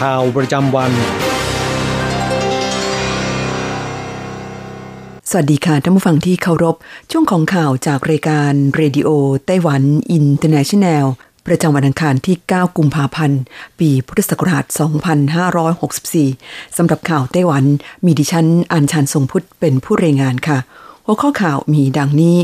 ข่าวประจำวัน สวัสดีค่ะท่านผู้ฟังที่เคารพ ช่วงของข่าวจากรายการ Radio Taiwan International ประจำวันอังคารที่ 9 กุมภาพันธ์ ปีพุทธศักราช 2564 สำหรับข่าวไต้หวัน มีดิฉันอัญชันทรงพุทธเป็นผู้รายงานค่ะ หัวข้อข่าวมีดังนี้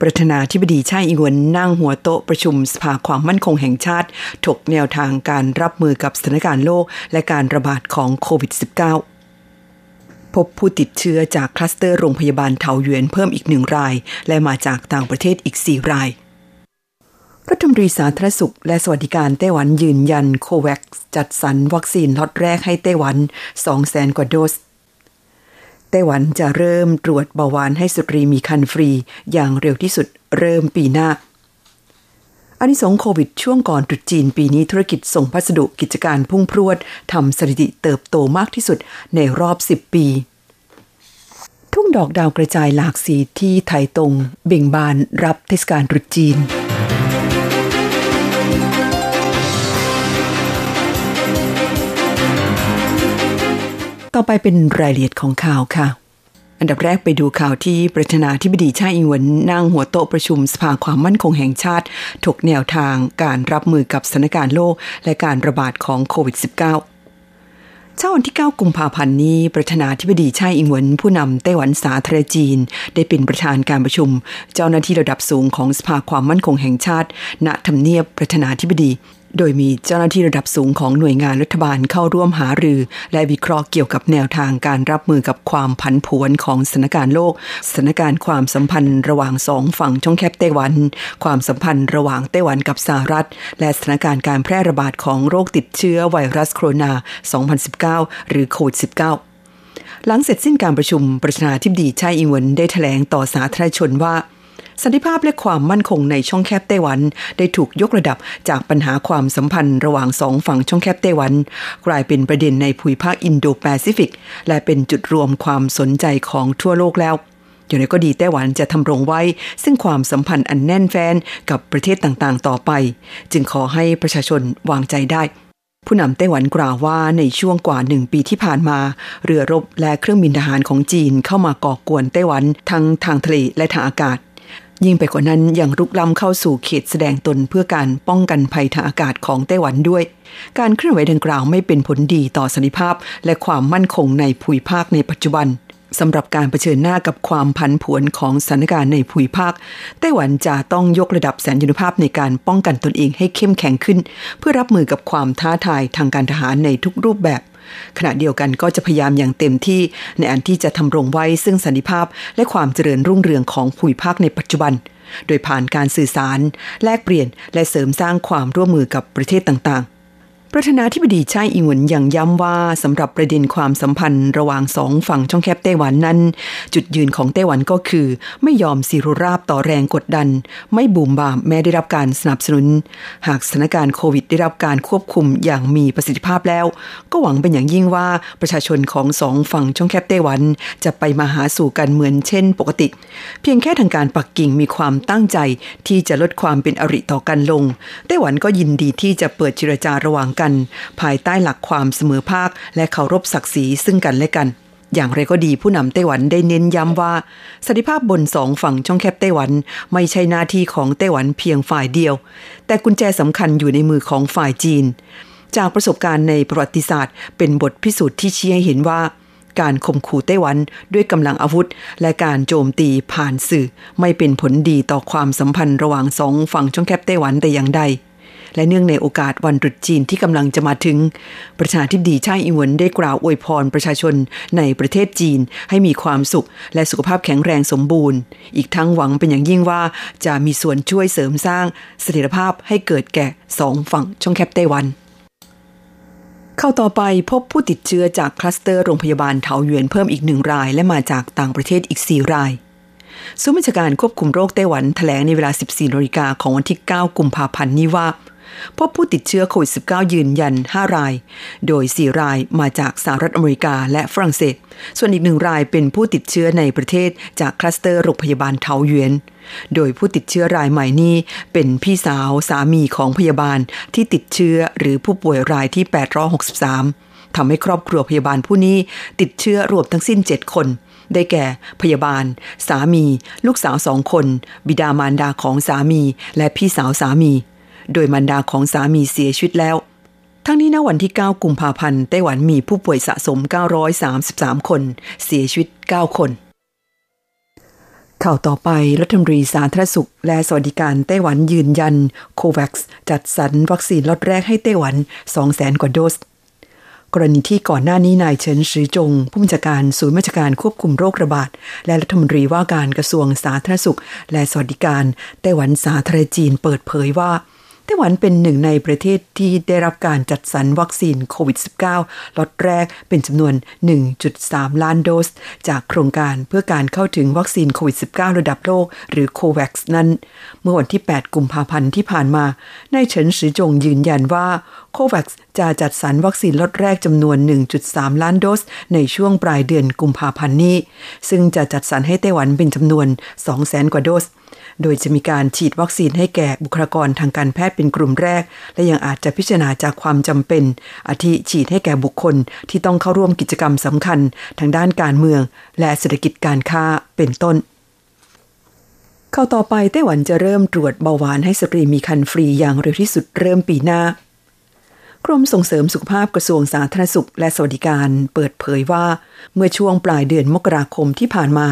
ประธานาธิบดีไช่อิงเหวินนั่งหัวโต๊ะประชุมสภาความมั่นคงแห่งชาติ ถกแนวทางการรับมือกับสถานการณ์โลก และการระบาดของโควิด -19 พบผู้ติดเชื้อจากคลัสเตอร์โรงพยาบาลเถาหยวนเพิ่มอีกหนึ่งราย และมาจากต่างประเทศอีก 4 รายรัฐมนตรีสาธารณสุข และสวัสดิการไต้หวันยืนยัน COVAX จัดสรรวัคซีนล็อตแรกให้ไต้หวัน2แสนกว่าโดส ไต้หวันจะเริ่มตรวจเบาหวานให้สตรีมีคันฟรีอย่างเร็วที่สุดเริ่มปีหน้าอานิสงส์โควิดช่วงก่อนตรุษจีนปีนี้ธุรกิจส่งพัสดุกิจการพุ่งพรวดทำสถิติเติบโตมากที่สุดในรอบ 10 ปี ทุ่งดอกดาวกระจายหลากสีที่ไถตรงเบ่งบานรับเทศกาลตรุษจีน ต่อไปเป็นรายละเอียดของข่าวค่ะ อันดับแรกไปดูข่าวที่ประธานาธิบดีชาอิงหวนนั่งหัวโต๊ะประชุมสภาความมั่นคงแห่งชาติ ถกแนวทางการรับมือกับสถานการณ์โลก และการระบาดของโควิด -19 เช้าวันที่ 9 กุมภาพันธ์นี้ ประธานาธิบดีชาอิงหวนผู้นำไต้หวันสาธารณจีน ได้เป็นประธานการประชุม เจ้าหน้าที่ระดับสูงของสภาความมั่นคงแห่งชาติ ณทำเนียบประธานาธิบดี โดยมีเจ้าหน้าที่ระดับสูงของหน่วยงานรัฐบาลเข้าร่วมหารือ และวิเคราะห์เกี่ยวกับแนวทางการรับมือกับความผันผวนของสถานการณ์โลก สถานการณ์ความสัมพันธ์ระหว่างสองฝั่งช่องแคบไต้หวัน ความสัมพันธ์ระหว่างไต้หวันกับสหรัฐ และสถานการณ์การแพร่ระบาดของโรคติดเชื้อไวรัสโคโรนา 2019 หรือโควิด -19 หลังเสร็จสิ้นการประชุมประธานาธิบดีไชาอิงหวนได้แถลงต่อสาธารณชนว่า สันติภาพและความมั่นคงในช่องแคบไต้หวัน ได้ถูกยกระดับจากปัญหาความสัมพันธ์ระหว่างสองฝั่งช่องแคบไต้หวัน กลายเป็นประเด็นในภูมิภาคอินโดแปซิฟิก และเป็นจุดรวมความสนใจของทั่วโลกแล้วอย่างไรก็ดีไต้หวันจะทำรงไว้ ซึ่งความสัมพันธ์อันแน่นแฟ้นกับประเทศต่างๆ ต่อไป จึงขอให้ประชาชนวางใจได้ ผู้นำไต้หวันกล่าวว่าในช่วงกว่าหนึ่งปีที่ผ่านมา เรือรบและเครื่องบินทหารของจีนเข้ามาก่อกวนไต้หวันทั้งทางทะเลและทางอากาศ ยิ่งไปกว่านั้นยังรุกล้ำเข้าสู่เขตแสดงตนเพื่อการป้องกันภัยทางอากาศของไต้หวันด้วย การเคลื่อนไหวดังกล่าวไม่เป็นผลดีต่อสันติภาพ และความมั่นคงในภูมิภาคในปัจจุบันสำหรับการเผชิญหน้ากับความผันผวนของสถานการณ์ในภูมิภาค ไต้หวันจะต้องยกระดับแสนยนุภาพในการป้องกันตนเองให้เข้มแข็งขึ้น เพื่อรับมือกับความท้าทายทางการทหารในทุกรูปแบบ ขณะเดียวกันก็จะพยายามอย่างเต็มที่ในอันที่จะทำรงไว้ซึ่งสันติภาพและความเจริญรุ่งเรืองของภูมิภาคในปัจจุบัน โดยผ่านการสื่อสาร แลกเปลี่ยนและเสริมสร้างความร่วมมือกับประเทศต่างๆ ประธานาธิบดีชาอิงหวนยังย้ำว่าสำหรับประเด็นความสัมพันธ์ระหว่างสองฝั่งช่องแคบไต้หวันนั้น จุดยืนของไต้หวันก็คือ ไม่ยอมสิรุราบต่อแรงกดดัน ไม่บูมบามแม้ได้รับการสนับสนุน หากสถานการณ์โควิดได้รับการควบคุมอย่างมีประสิทธิภาพแล้ว ก็หวังเป็นอย่างยิ่งว่าประชาชนของสองฝั่งช่องแคบไต้หวัน จะไปมาหาสู่กันเหมือนเช่น ปกติ เพียงแค่ทางการปักกิ่งมีความตั้งใจที่จะลดความเป็นอริต่อกันลงไต้หวันก็ยินดีที่จะเปิดเจรจาระหว่างกัน ภายใต้หลักความเสมอภาค และเคารพศักดิ์ศรีซึ่งกันและกัน อย่างไรก็ดีผู้นำไต้หวันได้เน้นย้ำว่าสันติภาพบนสองฝั่งช่องแคบไต้หวัน ไม่ใช่หน้าที่ของไต้หวันเพียงฝ่ายเดียว แต่กุญแจสำคัญอยู่ในมือของฝ่ายจีน จากประสบการณ์ในประวัติศาสตร์ เป็นบทพิสูจน์ที่ชี้ให้เห็นว่าการข่มขู่ไต้หวันด้วยกำลังอาวุธ และการโจมตีผ่านสื่อ ไม่เป็นผลดีต่อความสัมพันธ์ระหว่างสองฝั่งช่องแคบไต้หวันแต่อย่างใด และเนื่องในโอกาสวันตรุษจีนที่กำลังจะมาถึง ประชาธิบดีชาอิงหวนได้กล่าวอวยพรประชาชนในประเทศจีนให้มีความสุขและสุขภาพแข็งแรงสมบูรณ์ อีกทั้งหวังเป็นอย่างยิ่งว่าจะมีส่วนช่วยเสริมสร้างเสถียรภาพให้เกิดแก่สองฝั่งช่องแคบไต้หวันเข้าต่อไปพบผู้ติดเชื้อจากคลัสเตอร์โรงพยาบาลเถาหยวนเพิ่มอีกหนึ่งราย และมาจากต่างประเทศอีก 4 รายศูนย์บัญชาการควบคุมโรคไต้หวันแถลงในเวลา 14นาฬิกาของวันที่ 9 กุมภาพันธ์นี้ว่า พบผู้ติดเชื้อโควิด -19 ยืนยัน 5 ราย โดย 4 รายมาจากสหรัฐอเมริกาและฝรั่งเศส ส่วนอีกหนึ่งรายเป็นผู้ติดเชื้อในประเทศจากคลัสเตอร์โรงพยาบาลเทาเยวนโดยผู้ติดเชื้อรายใหม่นี้เป็นพี่สาวสามีของพยาบาลที่ติดเชื้อหรือผู้ป่วยรายที่ 863ทำให้ครอบครัวพยาบาลผู้นี้ติดเชื้อรวมทั้งสิ้น 7 คนได้แก่ พยาบาล สามี ลูกสาวสองคน บิดามารดาของสามี และพี่สาวสามี โดยมารดาของสามีเสียชีวิตแล้ว ทั้งนี้ณวันที่ 9 กุมภาพันธ์ไต้หวันมีผู้ป่วยสะสม 933 คน เสียชีวิต 9 คน ข่าวต่อไปรัฐมนตรีสาธารณสุข และสวัสดิการไต้หวันยืนยัน โควัคจัดสรรวัคซีนล็อตแรกให้ไต้หวัน 200,000 กว่าโดสกรณีที่ก่อนหน้านี้นายเฉินซือจง ผู้บัญชาการศูนย์ราชการควบคุมโรคระบาด และรัฐมนตรีว่าการกระทรวงสาธารณสุข และสวัสดิการไต้หวันสาธารณจีนเปิดเผยว่า ไต้หวันเป็นหนึ่งในประเทศที่ได้รับการจัดสรรวัคซีนโควิด -19 ล็อตแรกเป็นจำนวน 1.3 ล้านโดส จากโครงการเพื่อการเข้าถึงวัคซีนโควิด -19 ระดับโลก หรือ COVAX นั้น เมื่อวันที่ 8 กุมภาพันธ์ที่ผ่านมานายเฉินซือจงยืนยันว่า COVAX จะจัดสรรวัคซีนล็อตแรกจำนวน 1.3 ล้านโดส ในช่วงปลายเดือนกุมภาพันธ์นี้ ซึ่งจะจัดสรรให้ไต้หวันเป็นจำนวน 200,000 กว่าโดส โดยจะมีการฉีดวัคซีนให้แก่บุคลากรทางการแพทย์เป็นกลุ่มแรก และยังอาจจะพิจารณาจากความจำเป็น อาทิฉีดให้แก่บุคคลที่ต้องเข้าร่วมกิจกรรมสำคัญ ทางด้านการเมือง และเศรษฐกิจการค้าเป็นต้นเข้าต่อไปไต้หวันจะเริ่มตรวจเบาหวานให้สตรีมีคันฟรีอย่างเร็วที่สุดเริ่มปีหน้า กรมส่งเสริมสุขภาพกระทรวงสาธารณสุข และสวัสดิการเปิดเผยว่า เมื่อช่วงปลายเดือนมกราคมที่ผ่านมา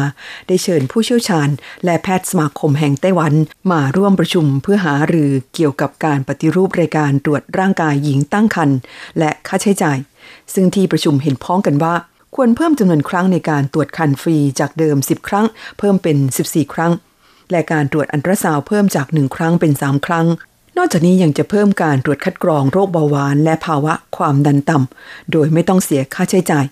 ได้เชิญผู้เชี่ยวชาญ และแพทย์สมาคมแห่งไต้หวัน มาร่วมประชุมเพื่อหารือเกี่ยวกับการปฏิรูปรายการตรวจร่างกายหญิงตั้งครรภ์และค่าใช้จ่าย ซึ่งที่ประชุมเห็นพ้องกันว่า ควรเพิ่มจำนวนครั้งในการตรวจคันฟรีจากเดิม 10 ครั้ง เพิ่มเป็น 14 ครั้งและการตรวจอันตราซาวเพิ่มจาก 1 ครั้งเป็น 3 ครั้ง นอกจากนี้ยังจะเพิ่มการตรวจคัดกรองโรคเบาหวาน และภาวะความดันต่ำโดยไม่ต้องเสียค่าใช้จ่าย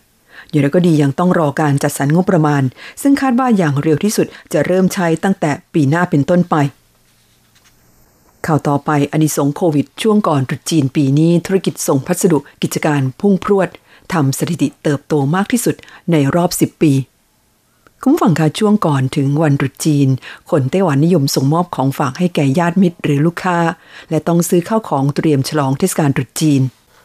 อย่างไรก็ดียังต้องรอการจัดสรรงบประมาณ ซึ่งคาดว่าอย่างเร็วที่สุดจะเริ่มใช้ตั้งแต่ปีหน้าเป็นต้นไป ข่าวต่อไปอนิสงโควิด ช่วงก่อนตรุษจีนปีนี้ธุรกิจส่งพัสดุกิจการพุ่งพรวดทำสถิติเติบโตมากที่สุดในรอบ 10 ปี คุณฟังคะช่วงก่อนถึงวันตรุษจีน คนไต้หวันนิยมส่งมอบของฝากให้แก่ญาติมิตรหรือลูกค้า และต้องซื้อข้าวของเตรียมฉลองเทศกาลตรุษจีน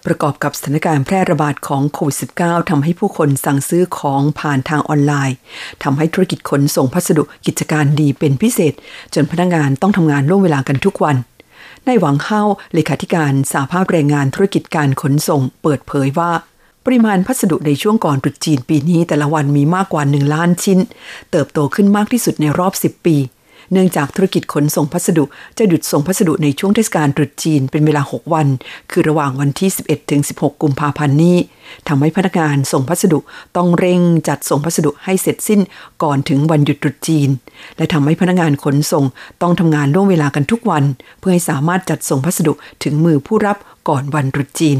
ประกอบกับสถานการณ์แพร่ระบาดของโควิด -19 ทำให้ผู้คนสั่งซื้อของผ่านทางออนไลน์ทำให้ธุรกิจขนส่งพัสดุกิจการดีเป็นพิเศษ จนพนักงานต้องทำงานล่วงเวลากันทุกวันในหวังเฮ้าเลขาธิการสาภาพแรงงานธุรกิจการขนส่ง เปิดเผยว่า ปริมาณพัสดุในช่วงก่อนตรุษจีนปีนี้แต่ละวันมีมากกว่า 1 ล้านชิ้น เติบโตขึ้นมากที่สุดในรอบ 10 ปี เนื่องจากธุรกิจขนส่งพัสดุจะหยุดส่งพัสดุในช่วงเทศกาลตรุษจีนเป็นเวลา 6 วัน คือระหว่างวันที่ 11 ถึง 16 กุมภาพันธ์นี้ทำให้พนักงานส่งพัสดุต้องเร่งจัดส่งพัสดุให้เสร็จสิ้นก่อนถึงวันหยุดตรุษจีน และทำให้พนักงานขนส่งต้องทำงานล่วงเวลากันทุกวัน เพื่อให้สามารถจัดส่งพัสดุถึงมือผู้รับก่อนวันตรุษจีน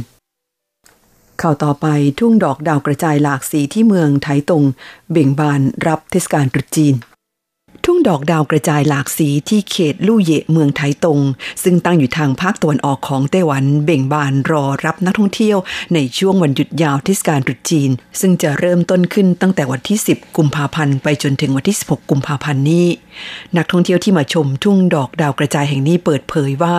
ข่าวต่อไปทุ่งดอกดาวกระจายหลากสีที่เมืองไทตงเบ่งบานรับเทศกาลตรุษจีน ดอกดาวกระจายหลากสีที่เขตลู่เยเมืองไถตง ซึ่งตั้งอยู่ทางภาคตะวันออกของไต้หวันเบ่งบานรอรับนักท่องเที่ยวในช่วงวันหยุดยาวเทศกาลตรุษจีน ซึ่งจะเริ่มต้นขึ้นตั้งแต่วันที่ 10 กุมภาพันธ์ไปจนถึงวันที่ 16 กุมภาพันธ์นี้ นักท่องเที่ยวที่มาชมทุ่งดอกดาวกระจายแห่งนี้เปิดเผยว่า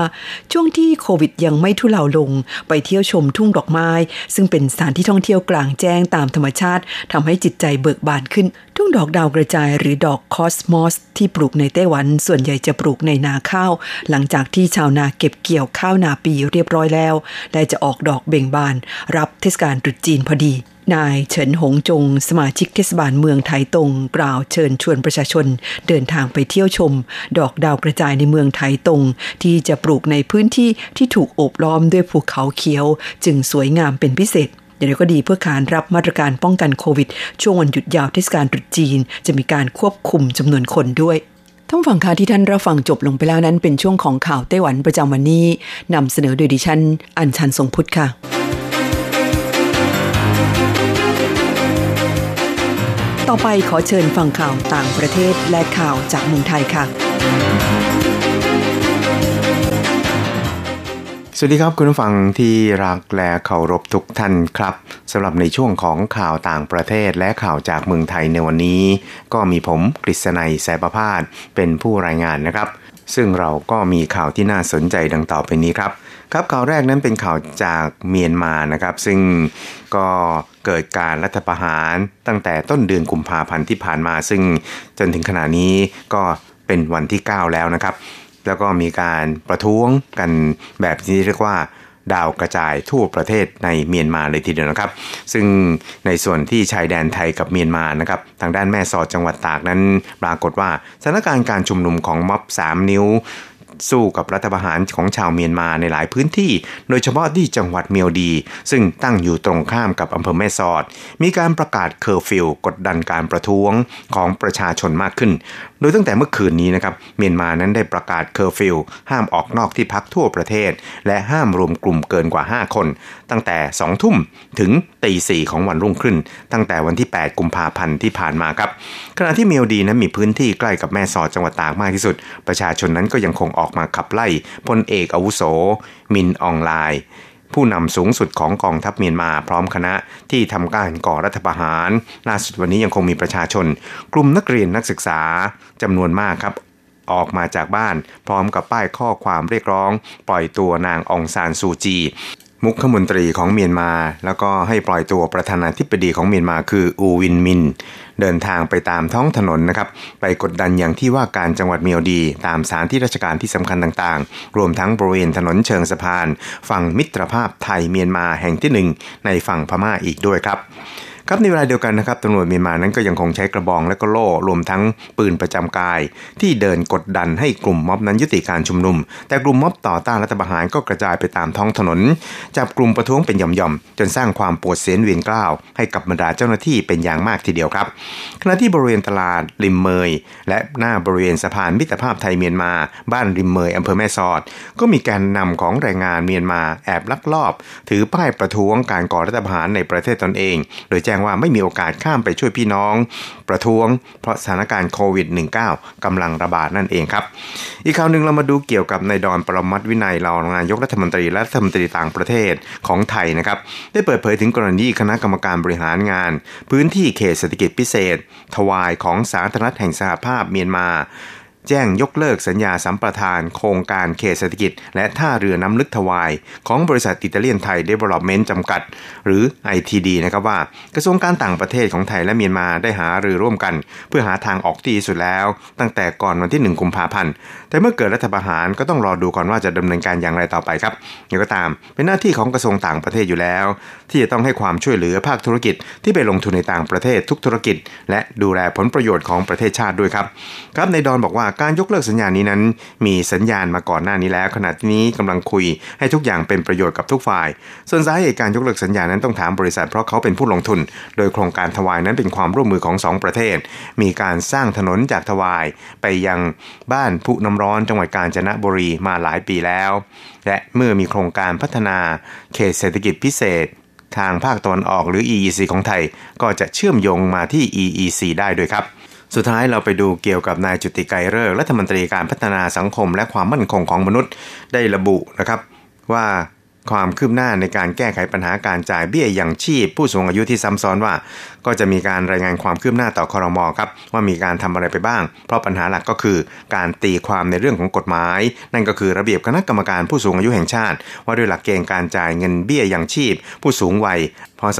ช่วงที่โควิดยังไม่ทุเลาลง ไปเที่ยวชมทุ่งดอกไม้ ซึ่งเป็นสถานที่ท่องเที่ยวกลางแจ้งตามธรรมชาติทำให้จิตใจเบิกบานขึ้น ทุ่งดอกดาวกระจายหรือดอกคอสมอสที่ปลูกในไต้หวันส่วนใหญ่จะปลูกในนาข้าว หลังจากที่ชาวนาเก็บเกี่ยวข้าวนาปีเรียบร้อยแล้ว และจะออกดอกเบ่งบาน รับเทศกาลตรุษจีนพอดีนายเฉินหงจง สมาชิกเทศบาลเมืองไทตง กล่าวเชิญชวนประชาชน เดินทางไปเที่ยวชม ดอกดาวกระจายในเมืองไทตง ที่จะปลูกในพื้นที่ที่ถูกโอบล้อมด้วยภูเขาเขียว จึงสวยงามเป็นพิเศษ อย่างไรก็ดีเพื่อการรับมาตรการป้องกันโควิด ช่วงวันหยุดยาวเทศกาลตรุษจีน จะมีการควบคุมจำนวนคนด้วยท่านฟังค่าที่ท่านรับฟังจบลงไปแล้วนั้นเป็นช่วงของข่าวไต้หวันประจำวันนี้นำเสนอโดยดิฉัน อัญชันทรงพุทธค่ะต่อไปขอเชิญฟังข่าวต่างประเทศและข่าวจากเมืองไทยค่ะ สวัสดีครับคุณผู้ฟังที่รักและเคารพทุกท่านครับสำหรับในช่วงของข่าวต่างประเทศและข่าวจากเมืองไทยในวันนี้ ก็มีผมกฤษณัยสายประพาสเป็นผู้รายงานนะครับ ซึ่งเราก็มีข่าวที่น่าสนใจดังต่อไปนี้ครับครับข่าวแรกนั้นเป็นข่าวจากเมียนมานะครับ ซึ่งก็เกิดการรัฐประหารตั้งแต่ต้นเดือนกุมภาพันธ์ที่ผ่านมา ซึ่งจนถึงขณะนี้ก็เป็นวันที่ 9 แล้วนะครับ แล้วก็มีการประท้วงกันแบบที่เรียกว่าดาวกระจายทั่วประเทศในเมียนมาเลยทีเดียวนะครับ ซึ่งในส่วนที่ชายแดนไทยกับเมียนมานะครับทางด้านแม่สอดจังหวัดตากนั้น ปรากฏว่าสถานการณ์การชุมนุมของม็อบ 3 นิ้ว สู้กับรัฐประหารของชาวเมียนมาในหลายพื้นที่ โดยเฉพาะที่จังหวัดเมียวดี ซึ่งตั้งอยู่ตรงข้ามกับอำเภอแม่สอด มีการประกาศเคอร์ฟิวกดดันการประท้วงของประชาชนมากขึ้น โดยตั้งแต่เมื่อคืนนี้นะครับเมียนมานั้นได้ประกาศเคอร์ฟิวห้ามออกนอกที่พักทั่วประเทศ และห้ามรวมกลุ่มเกินกว่า 5 คน ตั้งแต่ 2 ทุ่มถึงตีสี่ของวันรุ่งขึ้น ตั้งแต่วันที่ 8 กุมภาพันธ์ที่ผ่านมาครับขณะที่เมียวดีนั้นมีพื้นที่ใกล้กับแม่สอดจังหวัดตากมากที่สุด ประชาชนนั้นก็ยังคงออกมาขับไล่พลเอกอาวุโส มินอ่องหล่าย ผู้นำสูงสุดของกองทัพเมียนมาพร้อมคณะที่ทำการก่อรัฐประหารล่าสุดวันนี้ยังคงมีประชาชน กลุ่มนักเรียนนักศึกษาจำนวนมากครับออกมาจากบ้าน พร้อมกับป้ายข้อความเรียกร้อง ปล่อยตัวนางองซานซูจี มุขมนตรีของเมียนมา แล้วก็ให้ปล่อยตัวประธานาธิบดีของเมียนมาคืออูวินมิน เดินทางไปตามท้องถนนนะครับไปกดดันอย่างที่ว่าการจังหวัดเมียวดี ตามสถานที่ราชการที่สำคัญต่างๆ รวมทั้งบริเวณถนนเชิงสะพาน ฝั่งมิตรภาพไทยเมียนมาแห่งที่หนึ่งในฝั่งพม่าอีกด้วยครับ ครับในเวลาเดียวกันนะครับตำรวจเมียนมานั้นก็ยังคงใช้กระบองและก็โล่รวมทั้งปืนประจำกาย ที่เดินกดดันให้กลุ่มม็อบนั้นยุติการชุมนุม แต่กลุ่มม็อบต่อต้านรัฐประหารก็กระจายไปตามท้องถนน จับกลุ่มประท้วงเป็นหย่อมๆ จนสร้างความปวดเสียนเวียนกล้าวให้กับบรรดาเจ้าหน้าที่เป็นอย่างมากทีเดียวครับ ขณะที่บริเวณตลาดริมเมย และหน้าบริเวณสะพานมิตรภาพไทยเมียนมาบ้านริมเมยอำเภอแม่สอด ก็มีการนำของแรงงานเมียนมาแอบลักลอบ ถือป้ายประท้วงการก่อรัฐประหารในประเทศตนเอง โดยแจ้งว่าไม่มีโอกาสข้ามไปช่วยพี่น้อง ประท้วง เพราะสถานการณ์โควิด -19 กำลังระบาดนั่นเองครับ อีกข่าวหนึ่งเรามาดูเกี่ยวกับนายดอนปรมัตวินัยรองนายกรัฐมนตรีและรัฐมนตรีต่างประเทศของไทยนะครับได้เปิดเผยถึงกรณีคณะกรรมการบริหารงาน พื้นที่เขตเศรษฐกิจพิเศษ ทวายของสาธารณรัฐแห่งสหภาพเมียนมา แจ้งยกเลิกสัญญาสัมปทานโครงการเขตเศรษฐกิจ และท่าเรือน้ำลึกทวาย ของบริษัทอิตาเลียนไทยเดเวล็อปเมนต์จำกัด หรือ ITD นะครับว่ากระทรวงการต่างประเทศของไทยและเมียนมาได้หารือร่วมกัน เพื่อหาทางออกที่ดีสุดแล้ว ตั้งแต่ก่อนวันที่ 1 กุมภาพันธ์ แต่เมื่อเกิดรัฐประหารก็ต้องรอดูก่อนว่าจะดำเนินการอย่างไรต่อไปครับอย่างไรก็ตามเป็นหน้าที่ของกระทรวงต่างประเทศอยู่แล้ว ที่จะต้องให้ความช่วยเหลือภาคธุรกิจ ที่ไปลงทุนในต่างประเทศทุกธุรกิจ และดูแลผลประโยชน์ของประเทศชาติด้วยครับครับในดอนบอกว่าการยกเลิกสัญญานี้นั้น มีสัญญาณมาก่อนหน้านี้แล้ว ขณะนี้กำลังคุยให้ทุกอย่างเป็นประโยชน์กับทุกฝ่าย ส่วนสาเหตุการยกเลิกสัญญานั้นต้องถามบริษัทเพราะเขาเป็นผู้ลงทุน โดยโครงการทวายนั้นเป็นความร่วมมือของ 2 ประเทศ มีการสร้างถนนจากทวาย ไปยังบ้านผู้น้ำร้อนจังหวัดกาญจนบุรีมาหลายปีแล้ว และเมื่อมีโครงการพัฒนาเขตเศรษฐกิจพิเศษทางภาคตะวันออกหรือ EEC ของไทย ก็จะเชื่อมโยงมาที่ EEC ได้ด้วยครับ สุดท้ายเราไปดูเกี่ยวกับนายจุติไกรเลิกรัฐมนตรีการพัฒนาสังคมและความมั่นคงของมนุษย์ได้ระบุนะครับว่าความคืบหน้าในการแก้ไขปัญหาการจ่ายเบี้ยอย่างชีพ ผู้สูงอายุที่ซ้ำซ้อนว่า ก็จะมีการรายงานความคืบหน้าต่อคอรมอครับว่ามีการทำอะไรไปบ้าง เพราะปัญหาหลักก็คือการตีความในเรื่องของกฎหมาย นั่นก็คือระเบียบคณะกรรมการผู้สูงอายุแห่งชาติ ว่าด้วยหลักเกณฑ์การจ่ายเงินเบี้ยอย่างชีพ ผู้สูงวัยพศ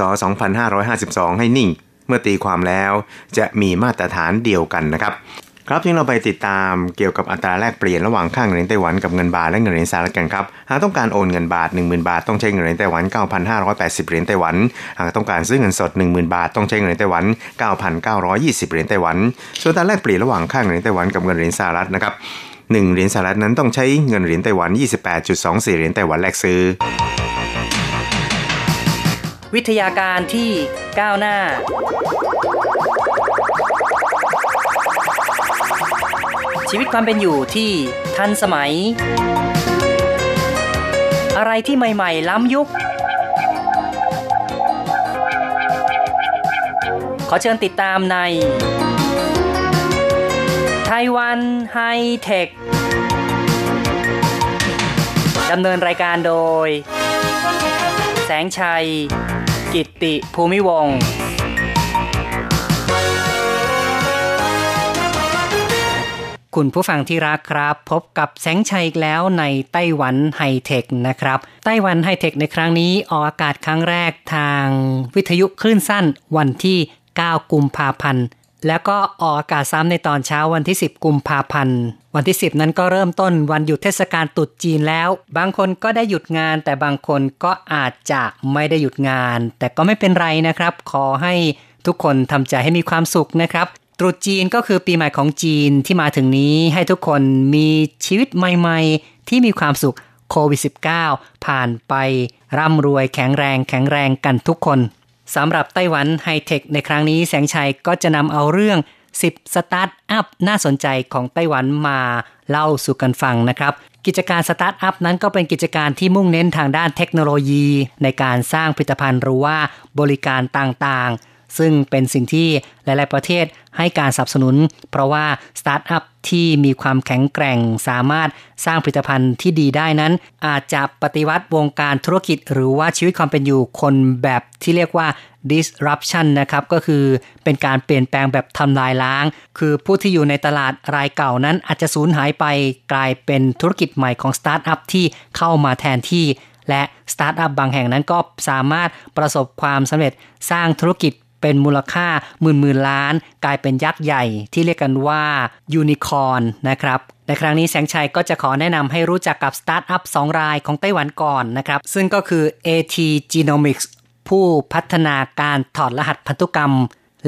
2552 ให้นิ่ง มื่อตีความแล้วจะมีมาตรฐานเดียวกันนะครับครับที่เราไปติดตามเกี่ยวกับอัตราแลกเปลี่ยนระหว่างค่าเงินเหรียญไต้หวันกับเงินบาทและเงินเหรียญสหรัฐกันครับ หากต้องการโอนเงินบาท 10,000 บาทต้องใช้เงินเหรียญไต้หวัน 9,580 เหรียญไต้หวัน หากต้องการซื้อเงินสด 10,000 บาทต้องใช้เงินเหรียญไต้หวัน 9,920 เหรียญไต้หวัน ส่วนอัตราแลกเปลี่ยนระหว่างค่าเงินเหรียญไต้หวันกับเงินเหรียญสหรัฐนะครับ1เหรียญสหรัฐนั้นต้องใช้เงินเหรียญไต้หวัน 28.24 เหรียญไต้หวันแลกซื้อ วิทยาการที่ก้าวหน้า ชีวิตความเป็นอยู่ที่ทันสมัย อะไรที่ใหม่ ๆ ล้ำยุค ขอเชิญติดตามในไต้หวันไฮเทคดำเนินรายการโดย แสงชัย กิตติภูมิวงศ์คุณผู้ฟังที่รักครับ พบกับแสงชัยอีกแล้วในไต้หวันไฮเทคนะครับ ไต้หวันไฮเทคในครั้งนี้ออกอากาศครั้งแรกทางวิทยุคลื่นสั้นวันที่ 9 กุมภาพันธ์ แล้วก็ออกอากาศซ้ำในตอนเช้าวันที่ 10 กุมภาพันธ์ วันที่ 10 นั้นก็เริ่มต้นวันหยุดเทศกาลตรุษจีนแล้ว บางคนก็ได้หยุดงาน แต่บางคนก็อาจจะไม่ได้หยุดงาน แต่ก็ไม่เป็นไรนะครับ ขอให้ทุกคนทำใจให้มีความสุขนะครับ ตรุษจีนก็คือปีใหม่ของจีนที่มาถึงนี้ให้ทุกคนมีชีวิตใหม่ ๆ ที่มีความสุขโควิด -19 ผ่านไปร่ำรวยแข็งแรงแข็งแรงกันทุกคน สำหรับไต้หวันไฮเทคในครั้งนี้แสงชัยก็จะนำเอาเรื่อง 10 สตาร์ทอัพน่าสนใจของไต้หวันมาเล่าสู่กันฟังนะครับ กิจการสตาร์ทอัพนั้นก็เป็นกิจการที่มุ่งเน้นทางด้านเทคโนโลยี ในการสร้างผลิตภัณฑ์หรือว่าบริการต่างๆ ซึ่งเป็นสิ่งที่หลาย ๆ ประเทศให้การสนับสนุน เพราะว่าสตาร์ทอัพที่มีความแข็งแกร่งสามารถสร้างผลิตภัณฑ์ที่ดีได้นั้น อาจจะปฏิวัติวงการธุรกิจ หรือว่าชีวิตความเป็นอยู่คนแบบที่เรียกว่า disruption นะครับ ก็คือเป็นการเปลี่ยนแปลงแบบทำลายล้าง คือผู้ที่อยู่ในตลาดรายเก่านั้นอาจจะสูญหายไปกลายเป็นธุรกิจใหม่ของสตาร์ทอัพที่เข้ามาแทนที่และสตาร์ทอัพบางแห่งนั้นก็สามารถประสบความสำเร็จสร้างธุรกิจ เป็นมูลค่าหมื่นหมื่นล้าน กลายเป็นยักษ์ใหญ่ที่เรียกกันว่ายูนิคอร์นนะครับในครั้งนี้แสงชัยก็จะขอแนะนำให้รู้จักกับสตาร์ทอัพ2รายของไต้หวันก่อนนะครับ ซึ่งก็คือ Atgenomix ผู้พัฒนาการถอดรหัสพันธุกรรม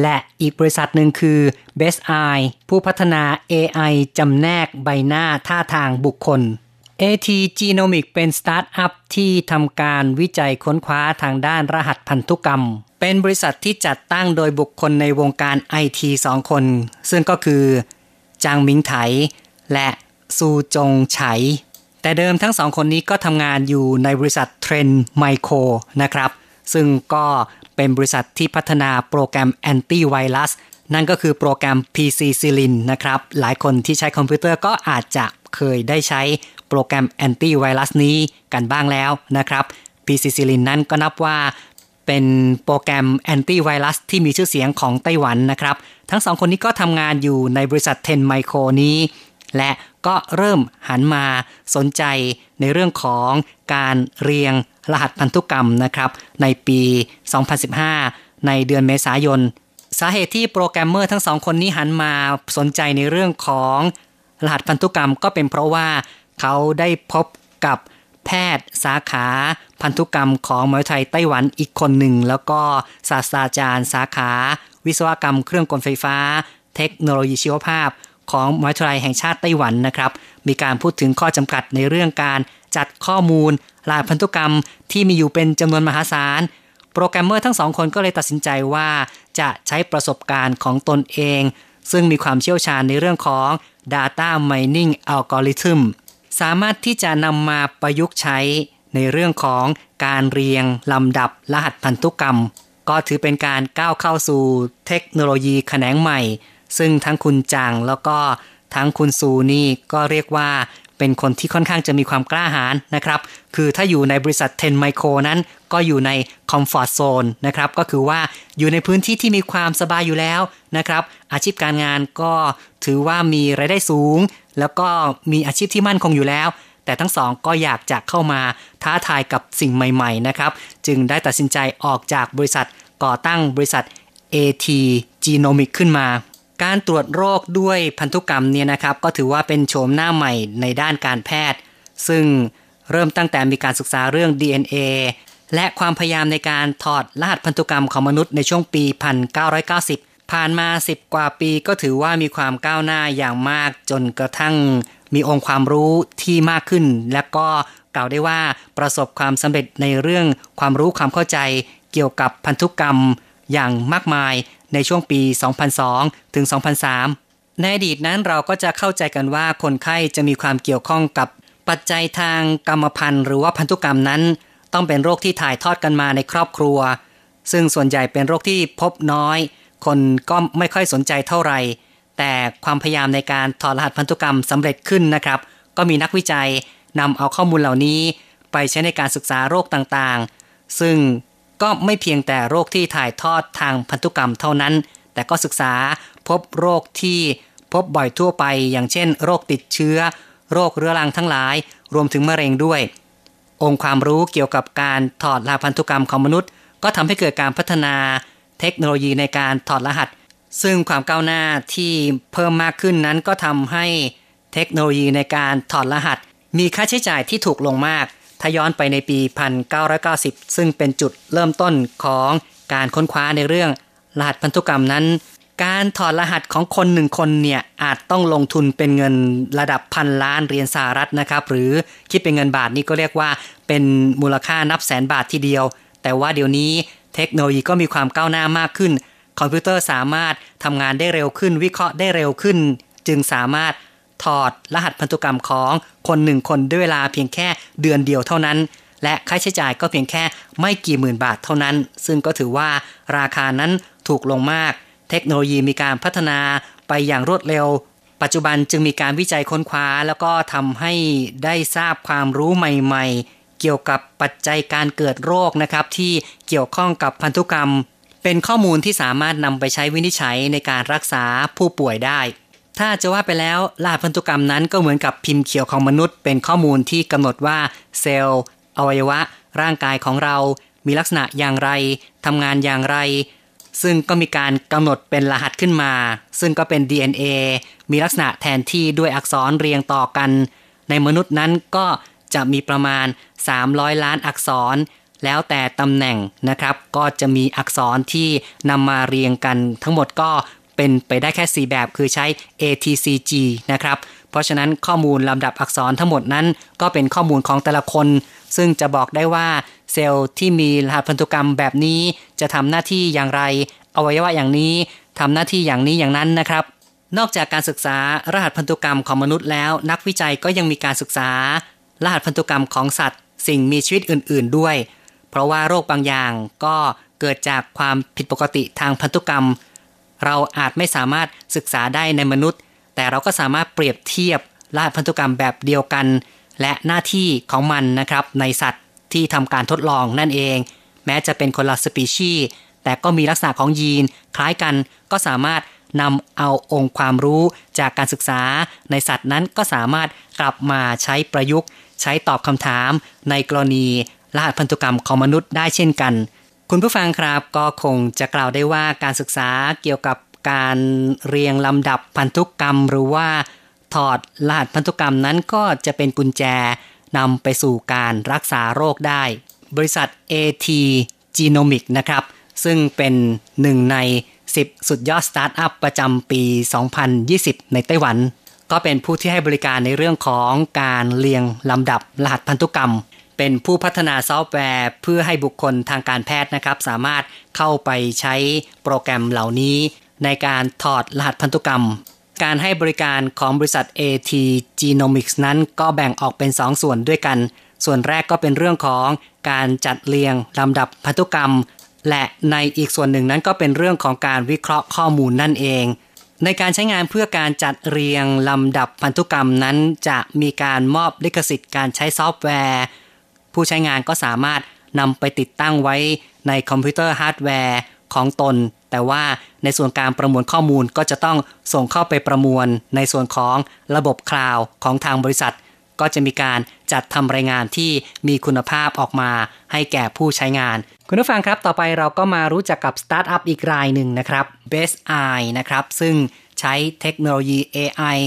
และอีกบริษัทหนึ่งคือ Beseye ผู้พัฒนา AI จำแนกใบหน้าท่าทางบุคคล Atgenomix เป็นสตาร์ทอัพที่ทำการวิจัยค้นคว้าทางด้านรหัสพันธุกรรม เป็นบริษัทที่จัดตั้งโดยบุคคลในวงการไอทีสองคน ซึ่งก็คือจางมิงไถ และซูจงไฉ แต่เดิมทั้งสองคนนี้ก็ทำงานอยู่ในบริษัท Trend Micro นะครับ ซึ่งก็เป็นบริษัทที่พัฒนาโปรแกรมแอนตี้ไวรัสนั่นก็คือโปรแกรม PC c i l i n นะครับ หลายคนที่ใช้คอมพิวเตอร์ก็อาจจะเคยได้ใช้โปรแกรมแอนตี้ไวรัสนี้กันบ้างแล้วนะครับ PC c i l i n นั้นก็นับว่า เป็นโปรแกรมแอนตี้ไวรัสที่มีชื่อเสียงของไต้หวันนะครับ ทั้งสองคนนี้ก็ทำงานอยู่ในบริษัทเทนไมโครนี้ และก็เริ่มหันมาสนใจในเรื่องของการเรียงรหัสพันธุกรรมนะครับ ในปี 2015 ในเดือนเมษายน สาเหตุที่โปรแกรมเมอร์ทั้งสองคนนี้หันมาสนใจในเรื่องของรหัสพันธุกรรมก็เป็นเพราะว่าเขาได้พบกับ แพทย์ สาขาพันธุกรรมของมหาวิทยาลัยไต้หวันอีกคนหนึ่ง แล้วก็ศาสตราจารย์ สาขา วิศวกรรมเครื่องกลไฟฟ้า เทคโนโลยีชีวภาพ ของมหาวิทยาลัยแห่งชาติไต้หวันนะครับ มีการพูดถึงข้อจำกัดในเรื่องการจัดข้อมูลรหัสพันธุกรรมที่มีอยู่เป็นจำนวนมหาศาล โปรแกรมเมอร์ทั้งสองคนก็เลยตัดสินใจว่าจะใช้ประสบการณ์ของตนเอง ซึ่งมีความเชี่ยวชาญในเรื่องของ Data Mining Algorithm สามารถที่จะนำมาประยุกต์ใช้ในเรื่องของการเรียงลำดับรหัสพันธุกรรม ก็ถือเป็นการก้าวเข้าสู่เทคโนโลยีแขนงใหม่ ซึ่งทั้งคุณจางแล้วก็ทั้งคุณซูนี่ก็เรียกว่า เป็นคนที่ค่อนข้างจะมีความกล้าหาญนะครับ คือถ้าอยู่ในบริษัทเทนไมโครนั้น ก็อยู่ในคอมฟอร์ทโซนนะครับ ก็คือว่าอยู่ในพื้นที่ที่มีความสบายอยู่แล้วนะครับ อาชีพการงานก็ถือว่ามีรายได้สูง แล้วก็มีอาชีพที่มั่นคงอยู่แล้ว แต่ทั้งสองก็อยากจะเข้ามาท้าทายกับสิ่งใหม่ ๆ นะครับ จึงได้ตัดสินใจออกจากบริษัทก่อตั้งบริษัท AT Genomic ขึ้นมา การตรวจโรคด้วยพันธุกรรมเนี่ยนะครับ ก็ถือว่าเป็นโฉมหน้าใหม่ในด้านการแพทย์ ซึ่งเริ่มตั้งแต่มีการศึกษาเรื่อง DNA และความพยายามในการถอดรหัสพันธุกรรมของมนุษย์ในช่วงปี 1990 ผ่านมา 10 กว่าปีก็ถือว่ามีความก้าวหน้าอย่างมากจนกระทั่งมีองค์ความรู้ที่มากขึ้น และก็กล่าวได้ว่าประสบความสำเร็จในเรื่องความรู้ความเข้าใจเกี่ยวกับพันธุกรรมอย่างมากมาย ในช่วงปี 2002 ถึง 2003 ในอดีตนั้นเราก็จะเข้าใจกันว่าคนไข้จะมีความเกี่ยวข้องกับปัจจัยทางกรรมพันธุ์หรือว่าพันธุกรรมนั้น ต้องเป็นโรคที่ถ่ายทอดกันมาในครอบครัว ซึ่งส่วนใหญ่เป็นโรคที่พบน้อย คนก็ไม่ค่อยสนใจเท่าไหร่ แต่ความพยายามในการถอดรหัสพันธุกรรมสำเร็จขึ้นนะครับ ก็มีนักวิจัยนำเอาข้อมูลเหล่านี้ ไปใช้ในการศึกษาโรคต่างๆ ซึ่ง ก็ไม่เพียงแต่โรคที่ถ่ายทอดทางพันธุกรรมเท่านั้น แต่ก็ศึกษาพบโรคที่พบบ่อยทั่วไป อย่างเช่น โรคติดเชื้อ โรคเรื้อรังทั้งหลาย รวมถึงมะเร็งด้วย องค์ความรู้เกี่ยวกับการถอดรหัสพันธุกรรมของมนุษย์ ก็ทำให้เกิดการพัฒนาเทคโนโลยีในการถอดรหัส ซึ่งความก้าวหน้าที่เพิ่มมากขึ้นนั้นก็ทำให้เทคโนโลยีในการถอดรหัส มีค่าใช้จ่ายที่ถูกลงมาก ถ้าย้อนไปในปี 1990 ซึ่งเป็นจุดเริ่มต้นของการค้นคว้าในเรื่องรหัสพันธุกรรมนั้น การถอดรหัสของคนหนึ่งคนเนี่ยอาจต้องลงทุนเป็นเงินระดับพันล้านเหรียญสหรัฐนะครับ หรือคิดเป็นเงินบาทนี่ก็เรียกว่าเป็นมูลค่านับแสนบาททีเดียว แต่ว่าเดี๋ยวนี้เทคโนโลยีก็มีความก้าวหน้ามากขึ้น คอมพิวเตอร์สามารถทำงานได้เร็วขึ้น วิเคราะห์ได้เร็วขึ้น จึงสามารถ ถอดรหัสพันธุกรรมของคนหนึ่งคนด้วยเวลาเพียงแค่เดือนเดียวเท่านั้น และค่าใช้จ่ายก็เพียงแค่ไม่กี่หมื่นบาทเท่านั้น ซึ่งก็ถือว่าราคานั้นถูกลงมาก เทคโนโลยีมีการพัฒนาไปอย่างรวดเร็ว ปัจจุบันจึงมีการวิจัยค้นคว้า แล้วก็ทำให้ได้ทราบความรู้ใหม่ ๆ เกี่ยวกับปัจจัยการเกิดโรคนะครับที่เกี่ยวข้องกับพันธุกรรม เป็นข้อมูลที่สามารถนำไปใช้วินิจฉัยในการรักษาผู้ป่วยได้ ถ้าจะว่าไปแล้วรหัสพันธุกรรมนั้นก็เหมือนกับพิมพ์เขียวของมนุษย์ เป็นข้อมูลที่กำหนดว่าเซลล์ อวัยวะ ร่างกายของเรา มีลักษณะอย่างไรทำงานอย่างไร ซึ่งก็มีการกำหนดเป็นรหัสขึ้นมา ซึ่งก็เป็น DNA มีลักษณะแทนที่ด้วยอักษรเรียงต่อกัน ในมนุษย์นั้นก็จะมีประมาณ 300 ล้านอักษร แล้วแต่ตำแหน่งนะครับ ก็จะมีอักษรที่นำมาเรียงกันทั้งหมดก็ เป็นไปได้แค่ 4 แบบคือใช้ ATCG นะครับ เพราะฉะนั้นข้อมูลลำดับอักษรทั้งหมดนั้น ก็เป็นข้อมูลของแต่ละคน ซึ่งจะบอกได้ว่าเซลล์ที่มีรหัสพันธุกรรมแบบนี้ จะทำหน้าที่อย่างไร อวัยวะอย่างนี้ทำหน้าที่อย่างนี้อย่างนั้นนะครับนอกจากการศึกษารหัสพันธุกรรมของมนุษย์แล้ว นักวิจัยก็ยังมีการศึกษา รหัสพันธุกรรมของสัตว์ สิ่งมีชีวิตอื่น ๆด้วย เพราะว่าโรคบางอย่างก็เกิดจากความผิดปกติทางพันธุกรรม เราอาจไม่สามารถศึกษาได้ในมนุษย์ แต่เราก็สามารถเปรียบเทียบรหัสพันธุกรรมแบบเดียวกัน และหน้าที่ของมันนะครับในสัตว์ที่ทำการทดลองนั่นเอง แม้จะเป็นคนละสปีชีส์แต่ก็มีลักษณะของยีน คล้ายกันก็สามารถนำเอาองค์ความรู้จากการศึกษาในสัตว์นั้นก็สามารถกลับมาใช้ประยุกต์ ใช้ตอบคำถามในกรณีรหัสพันธุกรรมของมนุษย์ได้เช่นกัน คุณผู้ฟังครับก็คงจะกล่าวได้ว่าการศึกษาเกี่ยวกับการเรียงลำดับพันธุกรรม หรือว่าถอดรหัสพันธุกรรมนั้นก็จะเป็นกุญแจนำไปสู่การรักษาโรคได้ บริษัท AT Genomic นะครับ ซึ่งเป็นหนึ่งใน 10 สุดยอดสตาร์ทอัพประจำปี 2020 ในไต้หวัน ก็เป็นผู้ที่ให้บริการในเรื่องของการเรียงลำดับรหัสพันธุกรรม เป็นผู้พัฒนาซอฟต์แวร์เพื่อให้บุคคลทางการแพทย์นะครับ สามารถเข้าไปใช้โปรแกรมเหล่านี้ ในการถอดรหัสพันธุกรรม การให้บริการของบริษัท AT Genomics นั้นก็แบ่งออกเป็น2ส่วนด้วยกัน ส่วนแรกก็เป็นเรื่องของการจัดเรียงลำดับพันธุกรรม และในอีกส่วนหนึ่งนั้นก็เป็นเรื่องของการวิเคราะห์ข้อมูลนั่นเองในการใช้งานเพื่อการจัดเรียงลำดับพันธุกรรมนั้น จะมีการมอบลิขสิทธิ์การใช้ซอฟต์แวร์ ผู้ใช้งานก็สามารถนำไปติดตั้งไว้ในคอมพิวเตอร์ฮาร์ดแวร์ของตน แต่ว่าในส่วนการประมวลข้อมูลก็จะต้องส่งเข้าไปประมวลในส่วนของระบบคลาวด์ของทางบริษัท ก็จะมีการจัดทำรายงานที่มีคุณภาพออกมาให้แก่ผู้ใช้งาน คุณผู้ฟังครับต่อไปเราก็มารู้จักกับสตาร์ทอัพอีกรายหนึ่งนะครับ Best Eye นะครับซึ่งใช้เทคโนโลยี AI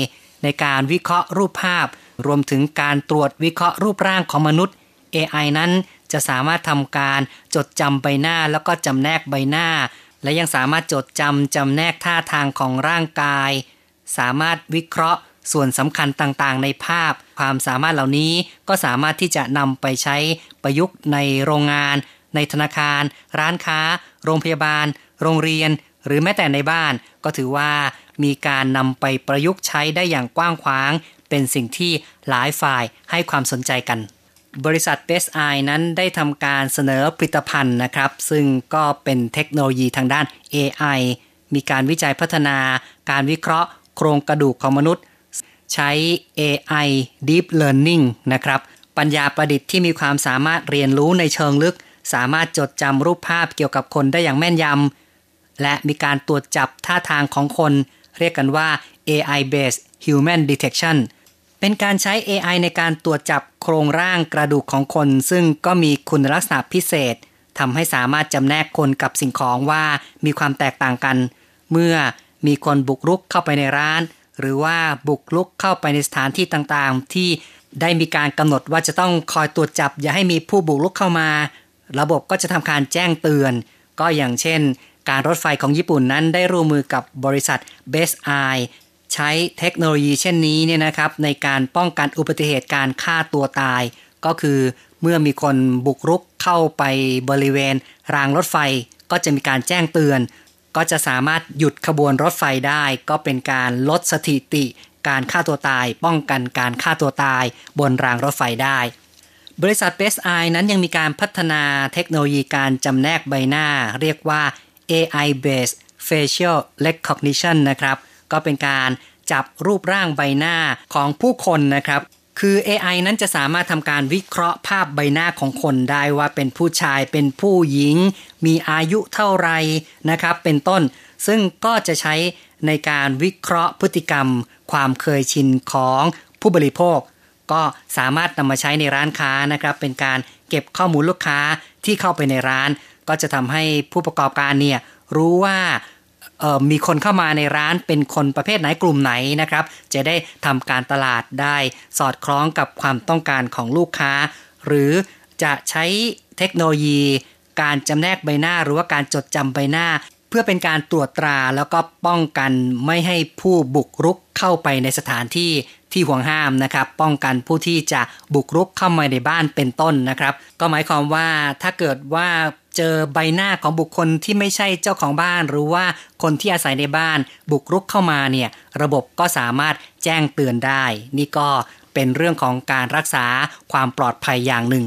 ในการวิเคราะห์รูปภาพ รวมถึงการตรวจวิเคราะห์รูปร่างของมนุษย์ AI นั้นจะสามารถทำการจดจำใบหน้าแล้วก็จำแนกใบหน้า และยังสามารถจดจำจำแนกท่าทางของร่างกาย สามารถวิเคราะห์ส่วนสำคัญต่างๆ ในภาพ ความสามารถเหล่านี้ก็สามารถที่จะนำไปใช้ประยุกต์ในโรงงาน ในธนาคาร ร้านค้า โรงพยาบาล โรงเรียน หรือแม้แต่ในบ้าน ก็ถือว่ามีการนำไปประยุกต์ใช้ได้อย่างกว้างขวาง เป็นสิ่งที่หลายฝ่ายให้ความสนใจกัน บริษัท Best Eye นั้นได้ทำการเสนอผลิตภัณฑ์นะครับ ซึ่งก็เป็นเทคโนโลยีทางด้าน AI มีการวิจัยพัฒนา การวิเคราะห์ โครงกระดูกของมนุษย์ ใช้ AI Deep Learning นะครับ ปัญญาประดิษฐ์ที่มีความสามารถเรียนรู้ในเชิงลึก สามารถจดจำรูปภาพเกี่ยวกับคนได้อย่างแม่นยำและมีการตรวจจับท่าทางของคน เรียกกันว่า AI based human detection เป็นการใช้ AI ในการตรวจจับโครงร่างกระดูกของคน ซึ่งก็มีคุณลักษณะพิเศษทำให้สามารถจำแนกคนกับสิ่งของว่ามีความแตกต่างกัน เมื่อมีคนบุกรุกเข้าไปในร้าน หรือว่าบุกรุกเข้าไปในสถานที่ต่างๆ ที่ได้มีการกำหนดว่าจะต้องคอยตรวจจับ อย่าให้มีผู้บุกรุกเข้ามา ระบบก็จะทำการแจ้งเตือน ก็อย่างเช่น การรถไฟของญี่ปุ่นนั้นได้ร่วมมือกับบริษัท Best Eye ใช้เทคโนโลยีเช่นนี้เนี่ยนะครับในการป้องกันอุบัติเหตุการฆ่าตัวตาย ก็คือเมื่อมีคนบุกรุกเข้าไปบริเวณ รางรถไฟก็จะมีการแจ้งเตือน ก็จะสามารถหยุดขบวนรถไฟได้ ก็เป็นการลดสถิติ การฆ่าตัวตาย ป้องกันการฆ่าตัวตาย บนรางรถไฟได้ บริษัท Best Eye นั้นยังมีการพัฒนาเทคโนโลยีการจำแนกใบหน้า เรียกว่า AI based facial recognition นะครับ ก็เป็นการจับรูปร่างใบหน้าของผู้คนนะครับ คือ AI นั้นจะสามารถทำการวิเคราะห์ภาพใบหน้าของคนได้ว่าเป็นผู้ชายเป็นผู้หญิง มีอายุเท่าไรนะครับ เป็นต้น ซึ่งก็จะใช้ในการวิเคราะห์พฤติกรรม ความเคยชินของผู้บริโภค ก็สามารถนำมาใช้ในร้านค้านะครับ เป็นการเก็บข้อมูลลูกค้าที่เข้าไปในร้าน ก็จะทำให้ผู้ประกอบการเนี่ยรู้ว่า มีคนเข้ามาในร้านเป็นคนประเภทไหนกลุ่มไหนนะครับ จะได้ทำการตลาดได้สอดคล้องกับความต้องการของลูกค้า หรือจะใช้เทคโนโลยี การจำแนกใบหน้าหรือว่าการจดจำใบหน้า เพื่อเป็นการตรวจตราแล้วก็ป้องกันไม่ให้ผู้บุกรุกเข้าไปในสถานที่ ที่ห่วงห้ามนะครับ ป้องกันผู้ที่จะบุกรุกเข้ามาในบ้านเป็นต้นนะครับ ก็หมายความว่าถ้าเกิดว่าเจอใบหน้าของบุคคลที่ไม่ใช่เจ้าของบ้าน หรือว่าคนที่อาศัยในบ้าน บุกรุกเข้ามาเนี่ยระบบก็สามารถแจ้งเตือนได้ นี่ก็เป็นเรื่องของการรักษาความปลอดภัยอย่างหนึ่ง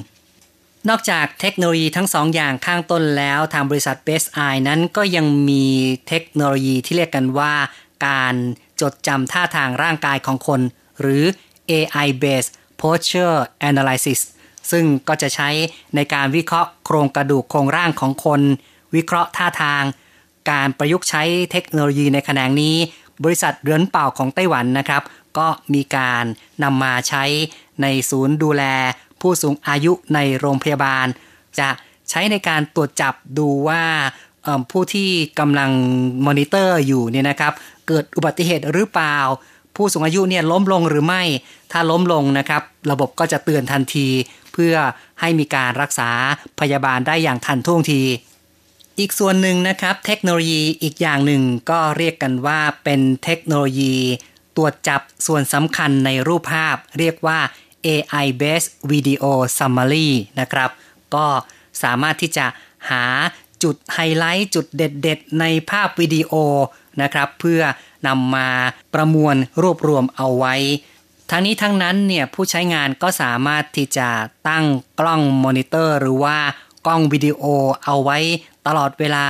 นอกจากเทคโนโลยีทั้งสองอย่างข้างต้นแล้วทางบริษัท Best Eye นั้นก็ยังมีเทคโนโลยีที่เรียกกันว่า การจดจำท่าทางร่างกายของคน หรือ AI based posture analysis ซึ่งก็จะใช้ในการวิเคราะห์โครงกระดูกโครงร่างของคน วิเคราะห์ท่าทาง การประยุกต์ใช้เทคโนโลยีในแขนงนี้ บริษัทเรือนเป่าของไต้หวันนะครับ ก็มีการนำมาใช้ในศูนย์ดูแล ผู้สูงอายุในโรงพยาบาล จะใช้ในการตรวจจับดูว่าผู้ที่กำลังมอนิเตอร์อยู่เนี่ยนะครับ เกิดอุบัติเหตุหรือเปล่า ผู้สูงอายุเนี่ยล้มลงหรือไม่ ถ้าล้มลงนะครับ ระบบก็จะเตือนทันที เพื่อให้มีการรักษาพยาบาลได้อย่างทันท่วงที อีกส่วนหนึ่งนะครับ เทคโนโลยีอีกอย่างหนึ่งก็เรียกกันว่าเป็นเทคโนโลยี ตรวจจับส่วนสำคัญในรูปภาพ เรียกว่า AI based video summary นะครับ ก็สามารถที่จะหาจุดไฮไลท์จุดเด็ด ๆ ในภาพวิดีโอนะครับ เพื่อ นำมาประมวลรวบรวมเอาไว้ ทั้งนี้ทั้งนั้นเนี่ยผู้ใช้งานก็สามารถที่จะตั้งกล้องมอนิเตอร์ หรือว่ากล้องวิดีโอเอาไว้ตลอดเวลา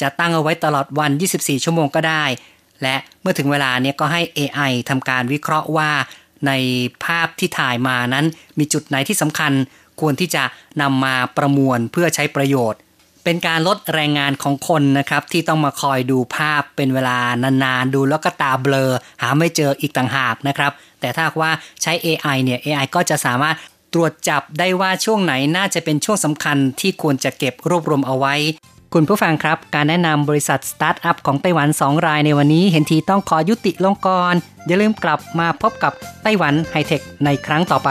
จะตั้งเอาไว้ตลอดวัน 24 ชั่วโมงก็ได้ และเมื่อถึงเวลาเนี่ยก็ให้ AI ทำการวิเคราะห์ว่า ในภาพที่ถ่ายมานั้น มีจุดไหนที่สำคัญ ควรที่จะนำมาประมวลเพื่อใช้ประโยชน์ เป็นการลดแรงงานของคนนะครับ ที่ต้องมาคอยดูภาพเป็นเวลานานๆ ดูแล้วก็ตาเบลอ หาไม่เจออีกต่างหากนะครับ แต่ถ้าว่าใช้ AI เนี่ย AI ก็จะสามารถตรวจจับได้ว่าช่วงไหนน่าจะเป็นช่วงสำคัญที่ควรจะเก็บรวบรวมเอาไว้ คุณผู้ฟังครับ การแนะนำบริษัทสตาร์ทอัพของไต้หวัน 2 รายในวันนี้ เห็นทีต้องขอยุติลงกรอย่าลืมกลับมาพบกับไต้หวันไฮเทคในครั้งต่อไป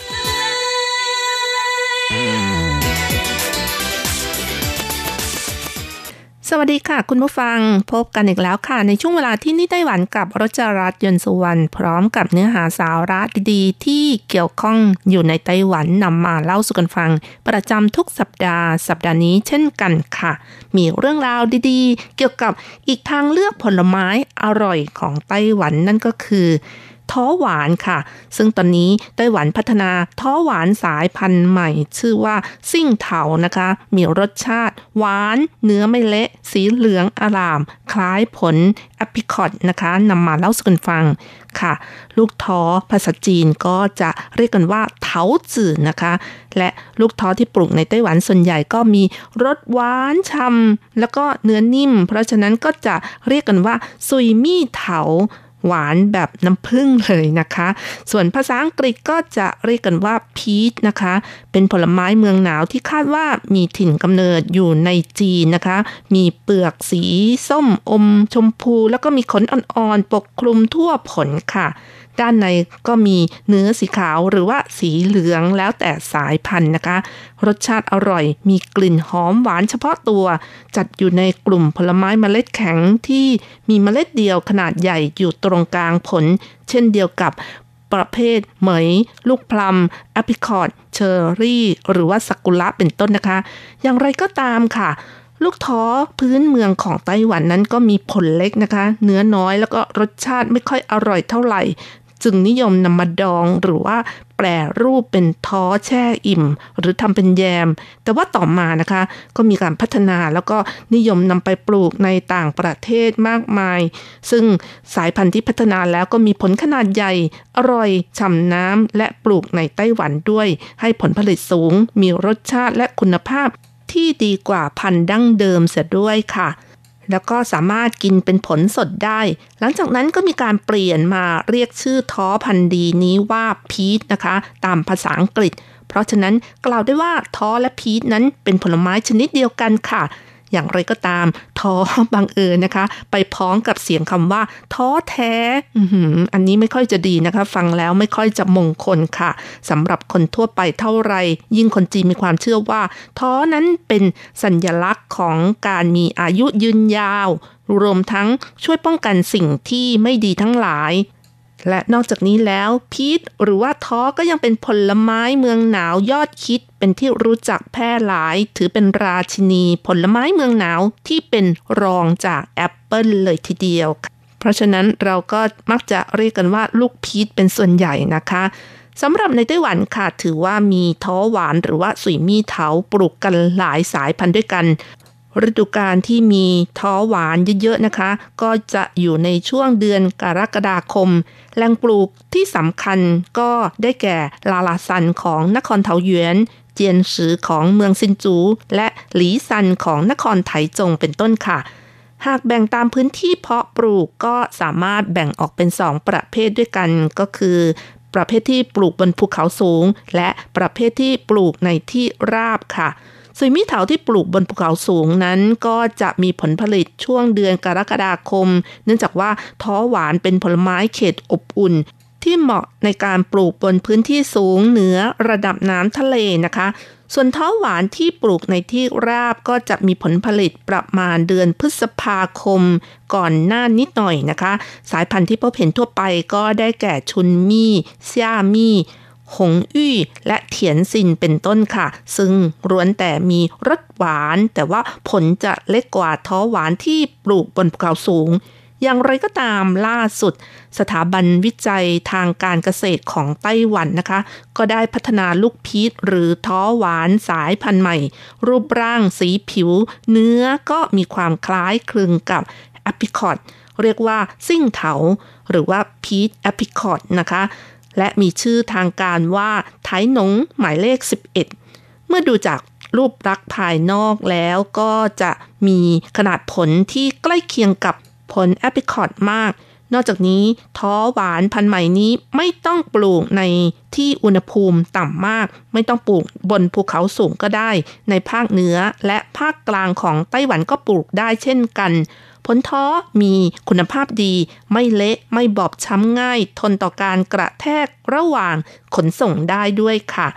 สวัสดีค่ะ คุณผู้ฟังพบกันอีกแล้วค่ะ ในช่วงเวลาที่นี่ไต้หวันกับรจรัสยนสุวรรณพร้อมกับเนื้อหาสาระดีๆ ที่เกี่ยวข้องอยู่ในไต้หวันนำมาเล่าสู่กันฟัง ประจำทุกสัปดาห์ สัปดาห์นี้เช่นกันค่ะ มีเรื่องราวดีๆ เกี่ยวกับอีกทางเลือกผลไม้อร่อยของไต้หวันนั่นก็คือ ท้อหวานค่ะ ซึ่งตอนนี้ไต้หวันพัฒนาท้อหวานสายพันธุ์ใหม่ ชื่อว่าซิ่งเถานะคะ มีรสชาติ หวาน เนื้อไม่เละ สีเหลืองอาราม คล้ายผลแอปริคอตนะคะนำมาเล่าสู่กันฟังค่ะ ลูกท้อภาษาจีนก็จะเรียกกันว่าเถาจื่อนะคะ และลูกท้อที่ปลูกในไต้หวันส่วนใหญ่ก็มีรสหวานฉ่ำแล้วก็เนื้อนิ่ม เพราะฉะนั้นก็จะเรียกกันว่าซุยมี่เถา หวานแบบน้ำผึ้งเลยนะคะ ส่วนภาษาอังกฤษก็จะเรียกกันว่าพีชนะคะ เป็นผลไม้เมืองหนาวที่คาดว่ามีถิ่นกำเนิดอยู่ในจีนนะคะ มีเปลือกสีส้มอมชมพู แล้วก็มีขนอ่อนๆ ปกคลุมทั่วผลค่ะด้านในก็มีเนื้อสีขาวหรือว่าสีเหลืองแล้วแต่สายพันธุ์นะคะ รสชาติอร่อย มีกลิ่นหอมหวานเฉพาะตัว จัดอยู่ในกลุ่มผลไม้เมล็ดแข็งที่มีเมล็ดเดียวขนาดใหญ่อยู่ตรงกลางผล เช่นเดียวกับประเภทเหมย ลูกพลัมแอปริคอตเชอร์รี่ หรือว่าสักุระเป็นต้นนะคะ อย่างไรก็ตามค่ะ ลูกท้อพื้นเมืองของไต้หวันนั้นก็มีผลเล็กนะคะ เนื้อน้อยแล้วก็รสชาติไม่ค่อยอร่อยเท่าไหร่ จึงนิยมนำมาดองหรือว่าแปรรูปเป็นท้อแช่อิ่ม หรือทำเป็นแยม แต่ว่าต่อมานะคะ ก็มีการพัฒนาแล้วก็นิยมนำไปปลูกในต่างประเทศมากมาย ซึ่งสายพันธุ์ที่พัฒนาแล้วก็มีผลขนาดใหญ่ อร่อยฉ่ำน้ำและปลูกในไต้หวันด้วย ให้ผลผลิตสูง มีรสชาติและคุณภาพที่ดีกว่าพันธุ์ดั้งเดิมเสียด้วยค่ะ แล้วก็สามารถกินเป็นผลสดได้ หลังจากนั้นก็มีการเปลี่ยนมาเรียกชื่อท้อพันธุ์ดีนี้ว่าพีชนะคะ ตามภาษาอังกฤษ เพราะฉะนั้นกล่าวได้ว่าท้อและพีชนั้นเป็นผลไม้ชนิดเดียวกันค่ะ อย่างไรก็ตาม ท้อบังเอิญนะคะ ไปพ้องกับเสียงคำว่า ท้อแท้อันนี้ไม่ค่อยจะดีนะคะ ฟังแล้วไม่ค่อยจะมงคลค่ะสำหรับคนทั่วไปเท่าไร ยิ่งคนจีนมีความเชื่อว่า ท้อนั้นเป็นสัญญลักษณ์ของการมีอายุยืนยาว รวมทั้งช่วยป้องกันสิ่งที่ไม่ดีทั้งหลาย และนอกจากนี้แล้วพีชหรือว่าท้อก็ยังเป็นผลไม้เมืองหนาวยอดฮิตเป็นที่รู้จักแพร่หลาย ถือเป็นราชินีผลไม้เมืองหนาวที่เป็นรองจากแอปเปิลเลยทีเดียว เพราะฉะนั้นเราก็มักจะเรียกกันว่าลูกพีชเป็นส่วนใหญ่นะคะสำหรับในไต้หวันค่ะถือว่ามีท้อหวานหรือว่า水蜜桃ปลูกกันหลายสายพันธุ์ด้วยกัน ฤดูกาลที่มีท้อหวานเยอะๆนะคะ ก็จะอยู่ในช่วงเดือนกรกฎาคม แหล่งปลูกที่สำคัญก็ได้แก่ลาลาซันของนครเทาหยวน เจียนซือของเมืองซินจู และหลีซันของนครไถจงเป็นต้นค่ะ หากแบ่งตามพื้นที่เพาะปลูกก็สามารถแบ่งออกเป็นสองประเภทด้วยกันก็คือประเภทที่ปลูกบนภูเขาสูง และประเภทที่ปลูกในที่ราบค่ะ สุยมีเถาที่ปลูกบนภูเขาสูงนั้นก็จะมีผลผลิตช่วงเดือนกรกฎาคม เนื่องจากว่าท้อหวานเป็นผลไม้เขตอบอุ่น ที่เหมาะในการปลูกบนพื้นที่สูงเหนือระดับน้ำทะเลนะคะ ส่วนท้อหวานที่ปลูกในที่ราบก็จะมีผลผลิตประมาณเดือนพฤษภาคม ก่อนหน้านิดหน่อยนะคะ สายพันธุ์ที่พบเห็นทั่วไปก็ได้แก่ชุนมี่เซียมี่ หงอี้และเถียนซินเป็นต้นค่ะ ซึ่งร้วนแต่มีรสหวาน แต่ว่าผลจะเล็กกว่าท้อหวานที่ปลูกบนภูเขาสูง อย่างไรก็ตามล่าสุด สถาบันวิจัยทางการเกษตรของไต้หวันนะคะ ก็ได้พัฒนาลูกพีชหรือท้อหวานสายพันธุ์ใหม่ รูปร่างสีผิว เนื้อก็มีความคล้ายคลึงกับแอปริคอตเรียกว่าซิ่งเถาหรือว่าพีชแอปริคอตนะคะ และมีชื่อทางการว่าไถหนงหมายเลข 11 เมื่อดูจากรูปลักษณ์ภายนอกแล้วก็จะมีขนาดผลที่ใกล้เคียงกับผลแอปริคอตมาก นอกจากนี้ท้อหวานพันธุ์ใหม่นี้ไม่ต้องปลูกในที่อุณหภูมิต่ำมาก ไม่ต้องปลูกบนภูเขาสูงก็ได้ ในภาคเหนือและภาคกลางของไต้หวันก็ปลูกได้เช่นกัน ผลท้อมีคุณภาพดี ไม่เละไม่บอบช้ำง่าย ทนต่อการกระแทกระหว่างขนส่งได้ด้วยค่ะ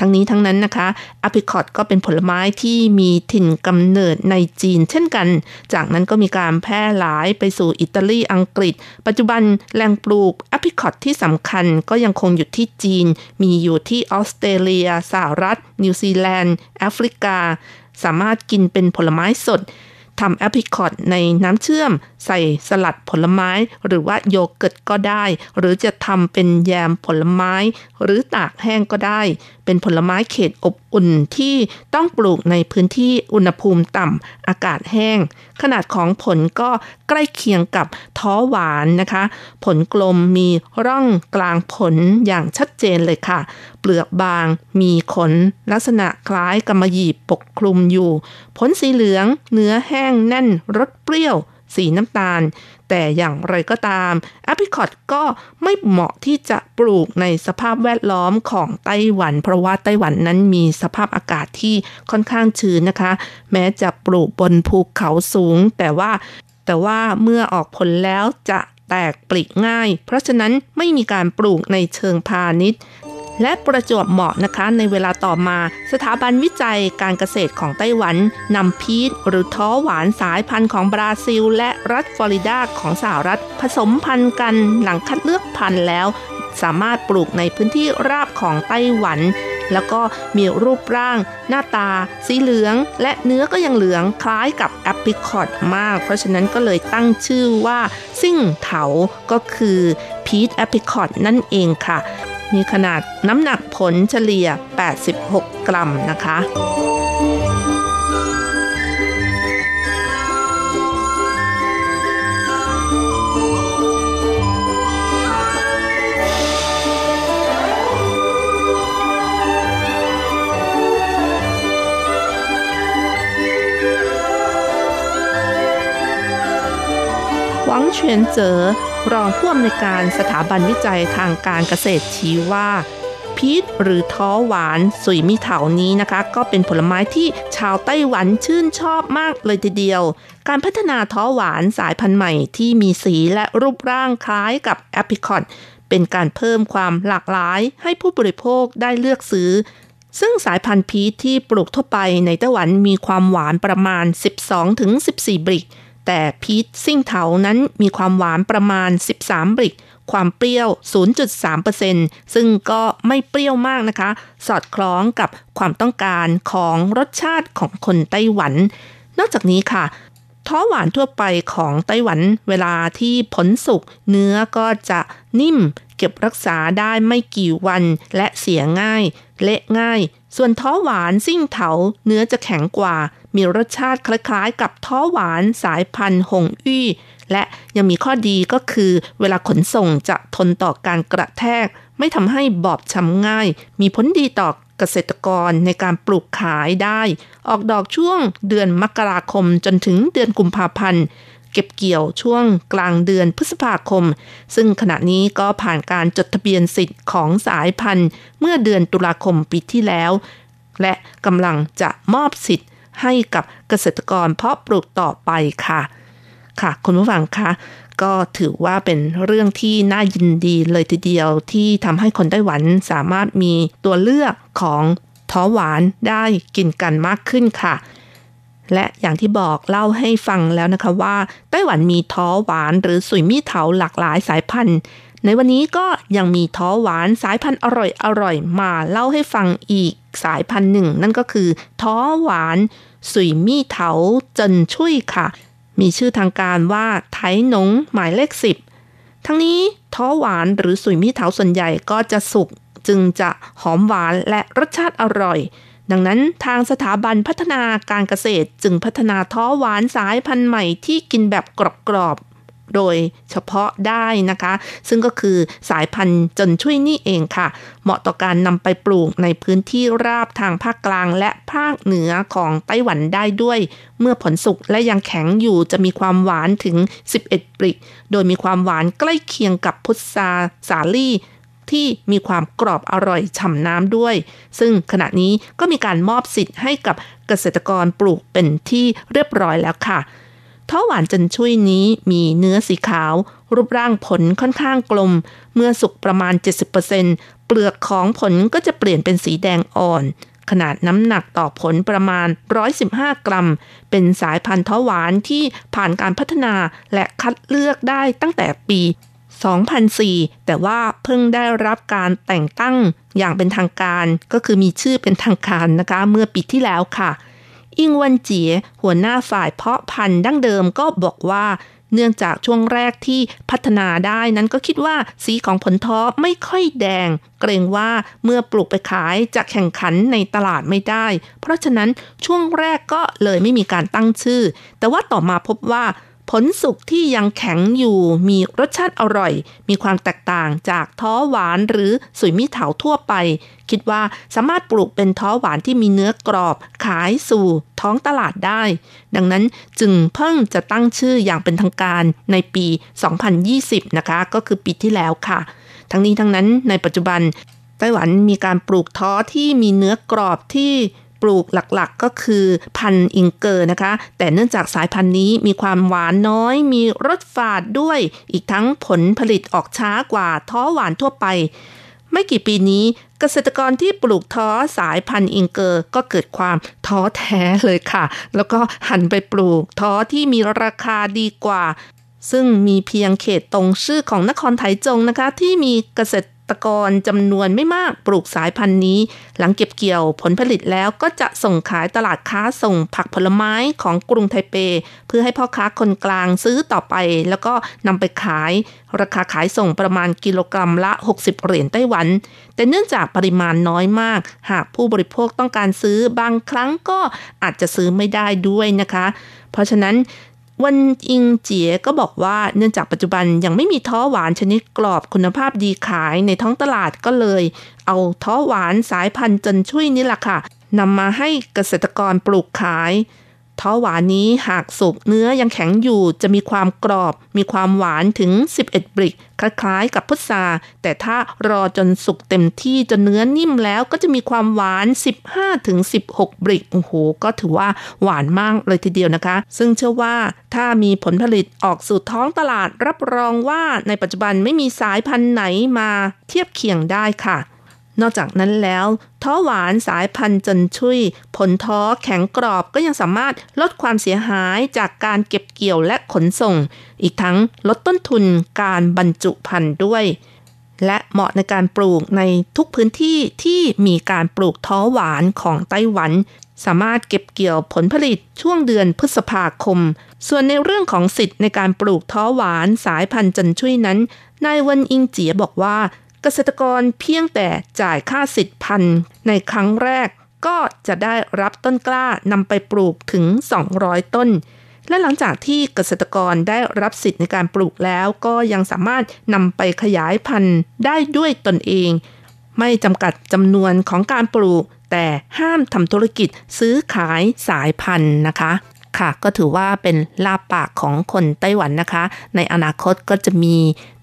ทั้งนี้ทั้งนั้นนะคะอพิคอตก็เป็นผลไม้ที่มีถิ่นกำเนิดในจีนเช่นกัน จากนั้นก็มีการแพร่หลายไปสู่อิตาลีอังกฤษ ปัจจุบันแหล่งปลูกอพิคอตที่สำคัญก็ยังคงอยู่ที่จีน มีอยู่ที่ออสเตรเลียสหรัฐ นิวซีแลนด์ แอฟริกา สามารถกินเป็นผลไม้สด ทำแอปริคอตในน้ำเชื่อม ใส่สลัดผลไม้ หรือว่าโยเกิร์ตก็ได้ หรือจะทำเป็นแยมผลไม้ หรือตากแห้งก็ได้ เป็นผลไม้เขตอบ อุ่นที่ต้องปลูกในพื้นที่อุณหภูมิต่ำอากาศแห้ง ขนาดของผลก็ใกล้เคียงกับท้อหวานนะคะ ผลกลมมีร่องกลางผลอย่างชัดเจนเลยค่ะ เปลือกบางมีขนลักษณะคล้ายกำมะหยี่ปกคลุมอยู่ ผลสีเหลืองเนื้อแห้งแน่นรสเปรี้ยว สีน้ำตาล แต่อย่างไรก็ตามแอปริคอตก็ไม่เหมาะที่จะปลูกในสภาพแวดล้อมของไต้หวัน เพราะว่าไต้หวันนั้นมีสภาพอากาศที่ค่อนข้างชื้นนะคะ แม้จะปลูกบนภูเขาสูง แต่ว่าแต่ว่าเมื่อออกผลแล้วจะแตกปลีกง่าย เพราะฉะนั้นไม่มีการปลูกในเชิงพาณิชย์ และประจวบเหมาะนะคะในเวลาต่อมาสถาบันวิจัยการเกษตรของไต้หวันนำพีชหรือท้อหวานสายพันธุ์ของบราซิล และรัฐฟลอริดาของสหรัฐ ผสมพันธุ์กันหลังคัดเลือกพันธุ์แล้ว สามารถปลูกในพื้นที่ราบของไต้หวัน แล้วก็มีรูปร่าง หน้าตา สีเหลือง และเนื้อก็ยังเหลืองคล้ายกับแอปริคอตมาก เพราะฉะนั้นก็เลยตั้งชื่อว่าซิ่งเถาก็คือพีชแอปริคอตนั่นเองค่ะ มีขนาดน้ำหนักผลเฉลี่ย 86 กรัมนะคะ หวังเฉียนเจอ รองผู้อำนวยการสถาบันวิจัยทางการเกษตรชี้ว่าพีชหรือท้อหวานสุยมิเถานี้นะคะ ก็เป็นผลไม้ที่ชาวไต้หวันชื่นชอบมากเลยทีเดียว การพัฒนาท้อหวานสายพันธุ์ใหม่ที่มีสีและรูปร่างคล้ายกับแอปริคอตเป็นการเพิ่มความหลากหลายให้ผู้บริโภคได้เลือกซื้อ ซึ่งสายพันธุ์พีชที่ปลูกทั่วไปในไต้หวันมีความหวานประมาณ 12-14 บริก แต่พีชซิ่งเถานั้นมีความหวานประมาณ 13 บริก ความเปรี้ยว 0.3%ซึ่งก็ไม่เปรี้ยวมากนะคะ สอดคล้องกับความต้องการของรสชาติของคนไต้หวัน นอกจากนี้ค่ะ ท้อหวานทั่วไปของไต้หวันเวลาที่ผลสุกเนื้อก็จะนิ่ม เก็บรักษาได้ไม่กี่วันและเสียง่าย เละง่าย ส่วนท้อหวานซิ่งเถาเนื้อจะแข็งกว่า มีรสชาติคล้ายๆ กับท้อหวานสายพันธุ์หงอี้และยังมีข้อดีก็คือ เวลาขนส่งจะทนต่อการกระแทก ไม่ทำให้บอบช้ำง่าย มีผลดีต่อ เกษตรกรในการปลูกขายได้ ออกดอกช่วงเดือนมกราคมจนถึงเดือนกุมภาพันธ์เก็บเกี่ยวช่วงกลางเดือนพฤษภาคม ซึ่งขณะนี้ก็ผ่านการจดทะเบียนสิทธิ์ของสายพันธุ์ เมื่อเดือนตุลาคมปีที่แล้ว และกำลังจะมอบสิทธิ์ให้กับเกษตรกรเพาะปลูกต่อไปค่ะ ค่ะ คุณผู้ฟังคะ ก็ถือว่าเป็นเรื่องที่น่ายินดีเลยทีเดียวที่ทำให้คนไต้หวันสามารถมีตัวเลือกของท้อหวานได้กินกันมากขึ้นค่ะ และอย่างที่บอกเล่าให้ฟังแล้วนะคะว่า ไต้หวันมีท้อหวานหรือสุยมี่เถาหลากหลายสายพันธุ์ในวันนี้ก็ยังมีท้อหวานสายพันธุ์อร่อยอร่อยมาเล่าให้ฟังอีกสายพันธุ์หนึ่ง นั่นก็คือ ท้อหวาน สุยมี่เถาเจินชุยค่ะ มีชื่อทางการว่าไถหนงหมายเลขสิบทั้งนี้ท้อหวานหรือสุยมีเถาส่วนใหญ่ก็จะสุกจึงจะหอมหวานและรสชาติอร่อย ดังนั้นทางสถาบันพัฒนาการเกษตรจึงพัฒนาท้อหวานสายพันธุ์ใหม่ที่กินแบบกรอบ โดยเฉพาะได้นะคะ ซึ่งก็คือสายพันธุ์จนช่วยนี่เองค่ะ เหมาะต่อการนำไปปลูกในพื้นที่ราบทางภาคกลางและภาคเหนือของไต้หวันได้ด้วย เมื่อผลสุกและยังแข็งอยู่จะมีความหวานถึง 11 ปริก โดยมีความหวานใกล้เคียงกับพุทราสาลี่ที่มีความกรอบอร่อยฉ่ำน้ำด้วย ซึ่งขณะนี้ก็มีการมอบสิทธิ์ให้กับเกษตรกรปลูกเป็นที่เรียบร้อยแล้วค่ะ ท้อหวานจันช่วยนี้มีเนื้อสีขาว รูปร่างผลค่อนข้างกลม เมื่อสุกประมาณ 70%เปลือกของผลก็จะเปลี่ยนเป็นสีแดงอ่อน ขนาดน้ำหนักต่อผลประมาณ 115 กรัม เป็นสายพันธุ์ท้อหวานที่ผ่านการพัฒนาและคัดเลือกได้ตั้งแต่ปี 2004 แต่ว่าเพิ่งได้รับการแต่งตั้งอย่างเป็นทางการ ก็คือมีชื่อเป็นทางการนะคะ เมื่อปีที่แล้วค่ะ อิงวันเจียหัวหน้าฝ่ายเพาะพันธุ์ดั้งเดิมก็บอกว่าเนื่องจากช่วงแรกที่พัฒนาได้นั้นก็คิดว่าสีของผลท้อไม่ค่อยแดง เกรงว่าเมื่อปลูกไปขายจะแข่งขันในตลาดไม่ได้ เพราะฉะนั้นช่วงแรกก็เลยไม่มีการตั้งชื่อ แต่ว่าต่อมาพบว่า ผลสุกที่ยังแข็งอยู่มีรสชาติอร่อย มีความแตกต่างจากท้อหวานหรือสุยมีเถาทั่วไป คิดว่าสามารถปลูกเป็นท้อหวานที่มีเนื้อกรอบ ขายสู่ท้องตลาดได้ ดังนั้นจึงเพิ่งจะตั้งชื่ออย่างเป็นทางการในปี 2020 นะคะ ก็คือปีที่แล้วค่ะ ทั้งนี้ทั้งนั้นในปัจจุบันไต้หวันมีการปลูกท้อที่มีเนื้อกรอบที่ ปลูกหลักๆก็คือพันธุ์อิงเกอร์นะคะ แต่เนื่องจากสายพันธุ์นี้มีความหวานน้อย มีรสฝาดด้วย อีกทั้งผลผลิตออกช้ากว่าท้อหวานทั่วไป ไม่กี่ปีนี้เกษตรกรที่ปลูกท้อสายพันธุ์อิงเกอร์ก็เกิดความท้อแท้เลยค่ะ แล้วก็หันไปปลูกท้อที่มีราคาดีกว่าซึ่งมีเพียงเขตตรงชื่อของนครไถจงนะคะ ที่มีเกษ ตกรจำนวนไม่มากปลูกสายพันธุ์นี้ หลังเก็บเกี่ยวผลผลิตแล้วก็จะส่งขายตลาดค้าส่งผักผลไม้ของกรุงไทเป เพื่อให้พ่อค้าคนกลางซื้อต่อไป แล้วก็นำไปขาย ราคาขายส่งประมาณกิโลกรัมละ 60 เหรียญไต้หวัน แต่เนื่องจากปริมาณน้อยมาก หากผู้บริโภคต้องการซื้อบางครั้งก็อาจจะซื้อไม่ได้ด้วยนะคะ เพราะฉะนั้น วันอิงเจียก็บอกว่าเนื่องจากปัจจุบันยังไม่มีท้อหวานชนิดกรอบคุณภาพดีขายในท้องตลาดก็เลย เอาท้อหวานสายพันธุ์จนช่วยนี่แหละค่ะนำมาให้เกษตรกรปลูกขาย ท้อหวานนี้หากสุกเนื้อยังแข็งอยู่จะมีความกรอบ มีความหวานถึง 11 บริก คล้ายๆ กับพุทราแต่ถ้ารอจนสุกเต็มที่จนเนื้อนิ่มแล้วก็จะมีความหวาน 15ถึง16 บริกโอ้โหก็ถือว่าหวานมากเลยทีเดียวนะคะ ซึ่งเชื่อว่าถ้ามีผลผลิตออกสู่ท้องตลาดรับรองว่าในปัจจุบันไม่มีสายพันธุ์ไหนมาเทียบเคียงได้ค่ะ นอกจากนั้นแล้วท้อหวานสายพันธุ์จันชุย ผลท้อแข็งกรอบก็ยังสามารถลดความเสียหายจากการเก็บเกี่ยวและขนส่ง อีกทั้งลดต้นทุนการบรรจุพันธุ์ด้วย และเหมาะในการปลูกในทุกพื้นที่ที่มีการปลูกท้อหวานของไต้หวัน สามารถเก็บเกี่ยวผลผลิตช่วงเดือนพฤษภาคม ส่วนในเรื่องของสิทธิ์ในการปลูกท้อหวานสายพันธุ์จันชุยนั้นนายวันอิงเจียบอกว่า เกษตรกรเพียงแต่จ่ายค่าสิทธิ์พันในครั้งแรกก็จะได้รับต้นกล้านำไปปลูกถึง 200 ต้น และหลังจากที่เกษตรกรได้รับสิทธิ์ในการปลูกแล้วก็ยังสามารถนำไปขยายพันธุ์ได้ด้วยตนเอง ไม่จำกัดจำนวนของการปลูก แต่ห้ามทำธุรกิจซื้อขายสายพันธุ์นะคะค่ะก็ถือว่าเป็นลาปากของคนไต้หวันนะคะ ในอนาคตก็จะมี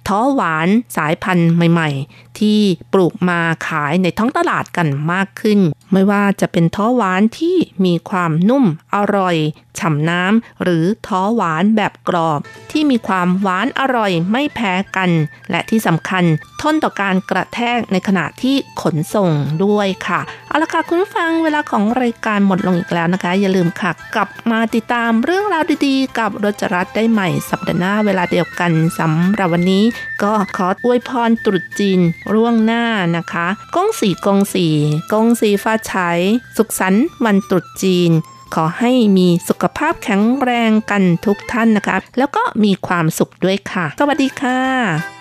ท้อหวานสายพันธุ์ใหม่ ๆ ที่ปลูกมาขายในท้องตลาดกันมากขึ้น ไม่ว่าจะเป็นท้อหวานที่มีความนุ่มอร่อยฉ่ำน้ำหรือท้อหวานแบบกรอบ ที่มีความหวานอร่อยไม่แพ้กัน และที่สำคัญทนต่อการกระแทกในขณะที่ขนส่งด้วยค่ะเอาละค่ะคุณผู้ฟังเวลาของรายการหมดลงอีกแล้วนะคะ อย่าลืมค่ะ กลับมาติดตามเรื่องราวดีๆ กับรจรัสได้ใหม่สัปดาห์หน้าเวลาเดียวกันสำหรับวันนี้ ก็ขออวยพรตรุษจีนร่วงหน้านะคะกงสีกงสีกงสีฟ้าใช้สุขสันต์วันตรุษจีน ขอให้มีสุขภาพแข็งแรงกันทุกท่านนะคะ แล้วก็มีความสุขด้วยค่ะ สวัสดีค่ะ